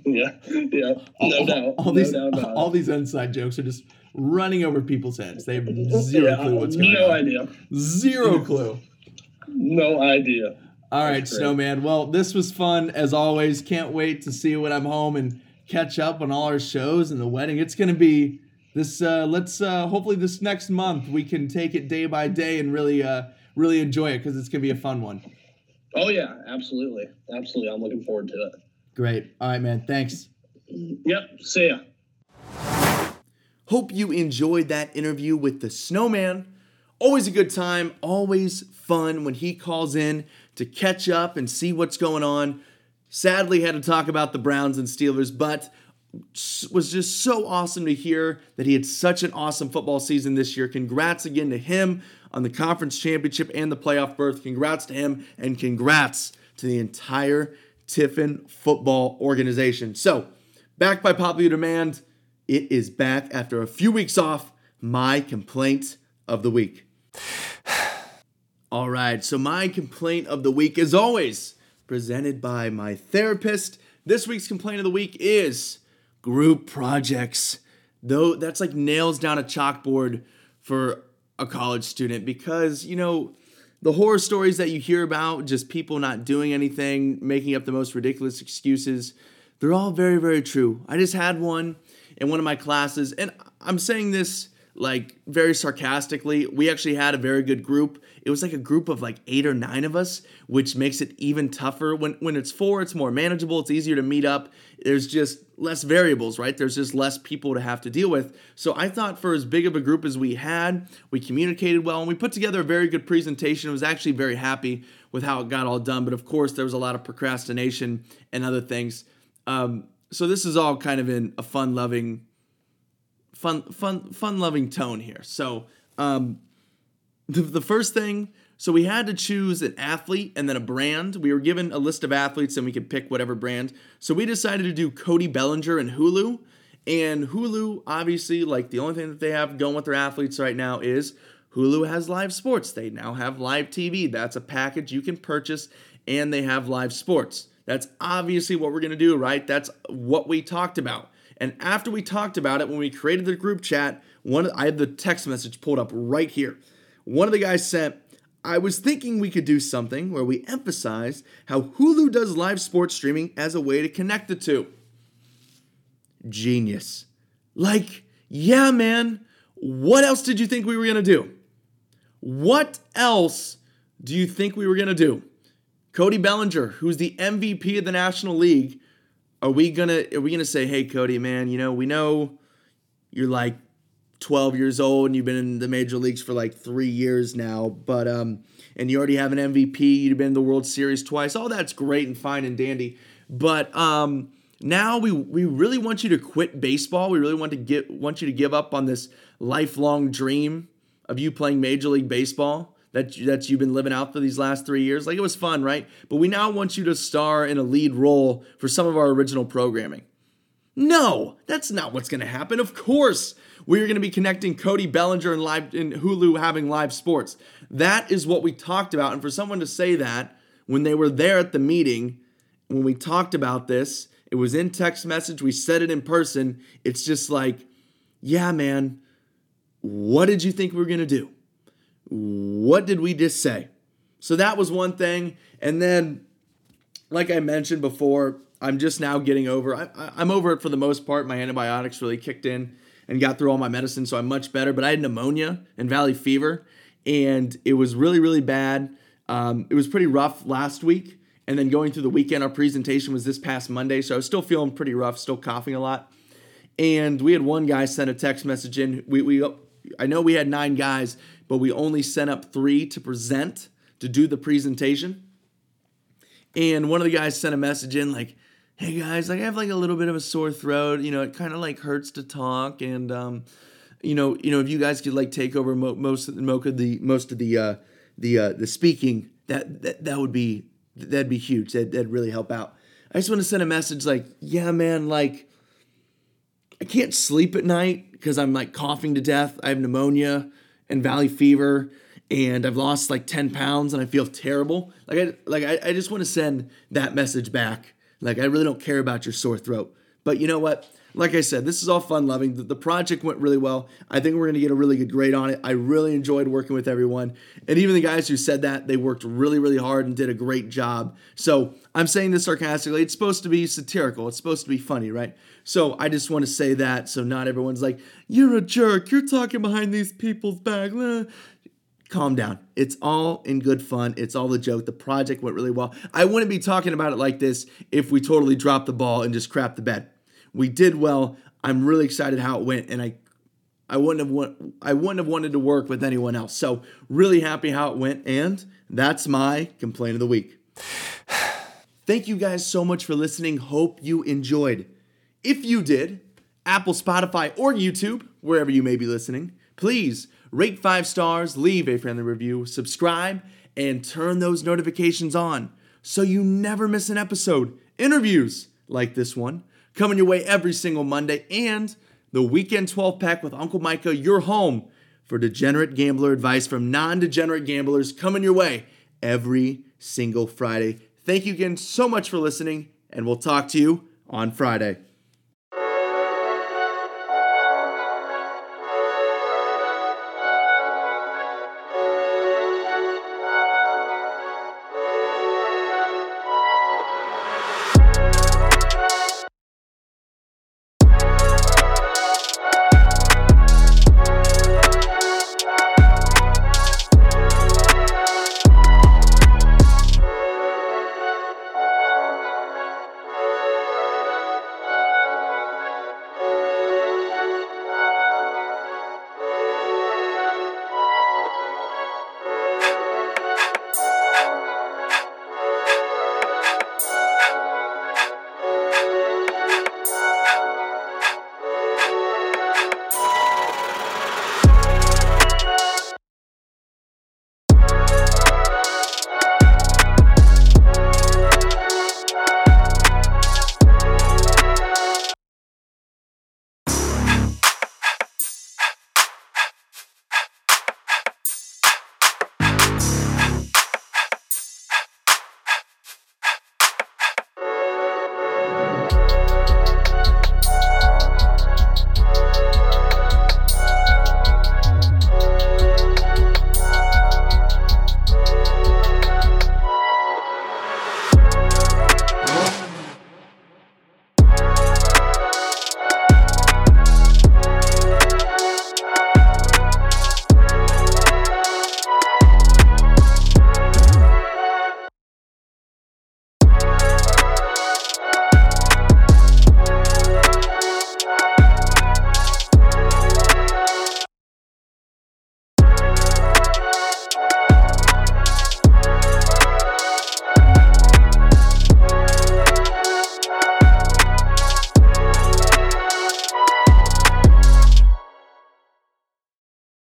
yeah. Yeah. No all, doubt. all no these doubt all these inside jokes are just running over people's heads. They have zero Yeah, clue what's going no on. No idea. Zero clue. No idea. All right, Snowman. Well, this was fun as always. Can't wait to see you when I'm home and catch up on all our shows and the wedding. It's gonna be this. Uh, let's uh, hopefully this next month we can take it day by day and really, uh, really enjoy it because it's gonna be a fun one. Oh yeah, absolutely, absolutely. I'm looking forward to it. Great. All right, man. Thanks. Yep. See ya. Hope you enjoyed that interview with the snowman. Always a good time, always fun when he calls in to catch up and see what's going on. Sadly, had to talk about the Browns and Steelers, but was just so awesome to hear that he had such an awesome football season this year. Congrats again to him on the conference championship and the playoff berth. Congrats to him and congrats to the entire Tiffin football organization. So, back by popular demand, it is back after a few weeks off. My complaint of the week. All right, so my complaint of the week, as always, presented by my therapist. This week's complaint of the week is group projects. Though that's like nails down a chalkboard for a college student because, you know, the horror stories that you hear about, just people not doing anything, making up the most ridiculous excuses, they're all very, very true. I just had one in one of my classes, and I'm saying this like very sarcastically. We actually had a very good group. It was like a group of like eight or nine of us, which makes it even tougher. When when it's four, it's more manageable. It's easier to meet up. There's just less variables, right? There's just less people to have to deal with. So I thought for as big of a group as we had, we communicated well and we put together a very good presentation. I was actually very happy with how it got all done. But of course, there was a lot of procrastination and other things. Um, so this is all kind of in a fun loving fun, fun, fun loving tone here. So, um, the, the first thing, so we had to choose an athlete and then a brand. We were given a list of athletes and we could pick whatever brand. So we decided to do Cody Bellinger and Hulu. And Hulu, obviously, like the only thing that they have going with their athletes right now is Hulu has live sports. They now have live TV. That's a package you can purchase, and they have live sports. That's obviously what we're going to do, right? That's what we talked about. And after we talked about it, when we created the group chat, one I had the text message pulled up right here. One of the guys sent, I was thinking we could do something where we emphasize how Hulu does live sports streaming as a way to connect the two. Genius. Like, yeah, man, what else did you think we were going to do? What else do you think we were going to do? Cody Bellinger, who's the MVP of the National League, are we gonna are we gonna say, hey Cody, man, you know, we know you're like 12 years old and you've been in the major leagues for like three years now, but um, and you already have an MVP, you've been in the World Series twice. All that's great and fine and dandy, but um, now we we really want you to quit baseball. We really want to get want you to give up on this lifelong dream of you playing Major League Baseball that that you've been living out for these last three years. Like it was fun, right? But we now want you to star in a lead role for some of our original programming. No, that's not what's going to happen. Of course, we're going to be connecting Cody Bellinger and live in Hulu having live sports. That is what we talked about. And for someone to say that when they were there at the meeting, when we talked about this, it was in text message, we said it in person. It's just like, yeah, man, what did you think we were going to do? What did we just say? So that was one thing. And then, like I mentioned before, I'm just now getting over. I, am over it for the most part. My antibiotics really kicked in and got through all my medicine, so I'm much better. But I had pneumonia and valley fever, and it was really, really bad. Um, it was pretty rough last week, and then going through the weekend, our presentation was this past Monday, so I was still feeling pretty rough, still coughing a lot. And we had one guy send a text message in. We, we I know we had nine guys, but we only sent up three to present to do the presentation. And one of the guys sent a message in like, "Hey guys, like I have like a little bit of a sore throat. You know, it kind of like hurts to talk, and um, you know, you know, if you guys could like take over mo- most of the most of the uh, the uh, the speaking, that, that that would be that'd be huge. That that'd really help out. I just want to send a message like, yeah, man, like I can't sleep at night because I'm like coughing to death. I have pneumonia and valley fever and I've lost like 10 pounds and I feel terrible. Like I like I, I just want to send that message back. Like I really don't care about your sore throat. But you know what? Like I said, this is all fun loving. The, the project went really well. I think we're going to get a really good grade on it. I really enjoyed working with everyone. And even the guys who said that, they worked really, really hard and did a great job. So I'm saying this sarcastically. It's supposed to be satirical, it's supposed to be funny, right? So I just want to say that so not everyone's like, you're a jerk. You're talking behind these people's back. Calm down. It's all in good fun. It's all a joke. The project went really well. I wouldn't be talking about it like this if we totally dropped the ball and just crapped the bed. We did well. I'm really excited how it went, and I I wouldn't have I wouldn't have wanted to work with anyone else. So really happy how it went, and that's my complaint of the week. Thank you guys so much for listening. Hope you enjoyed. If you did, Apple, Spotify, or YouTube, wherever you may be listening, please rate five stars, leave a friendly review, subscribe, and turn those notifications on so you never miss an episode. Interviews like this one coming your way every single Monday, and the weekend 12 pack with Uncle Micah, your home for degenerate gambler advice from non degenerate gamblers coming your way every single Friday. Thank you again so much for listening, and we'll talk to you on Friday.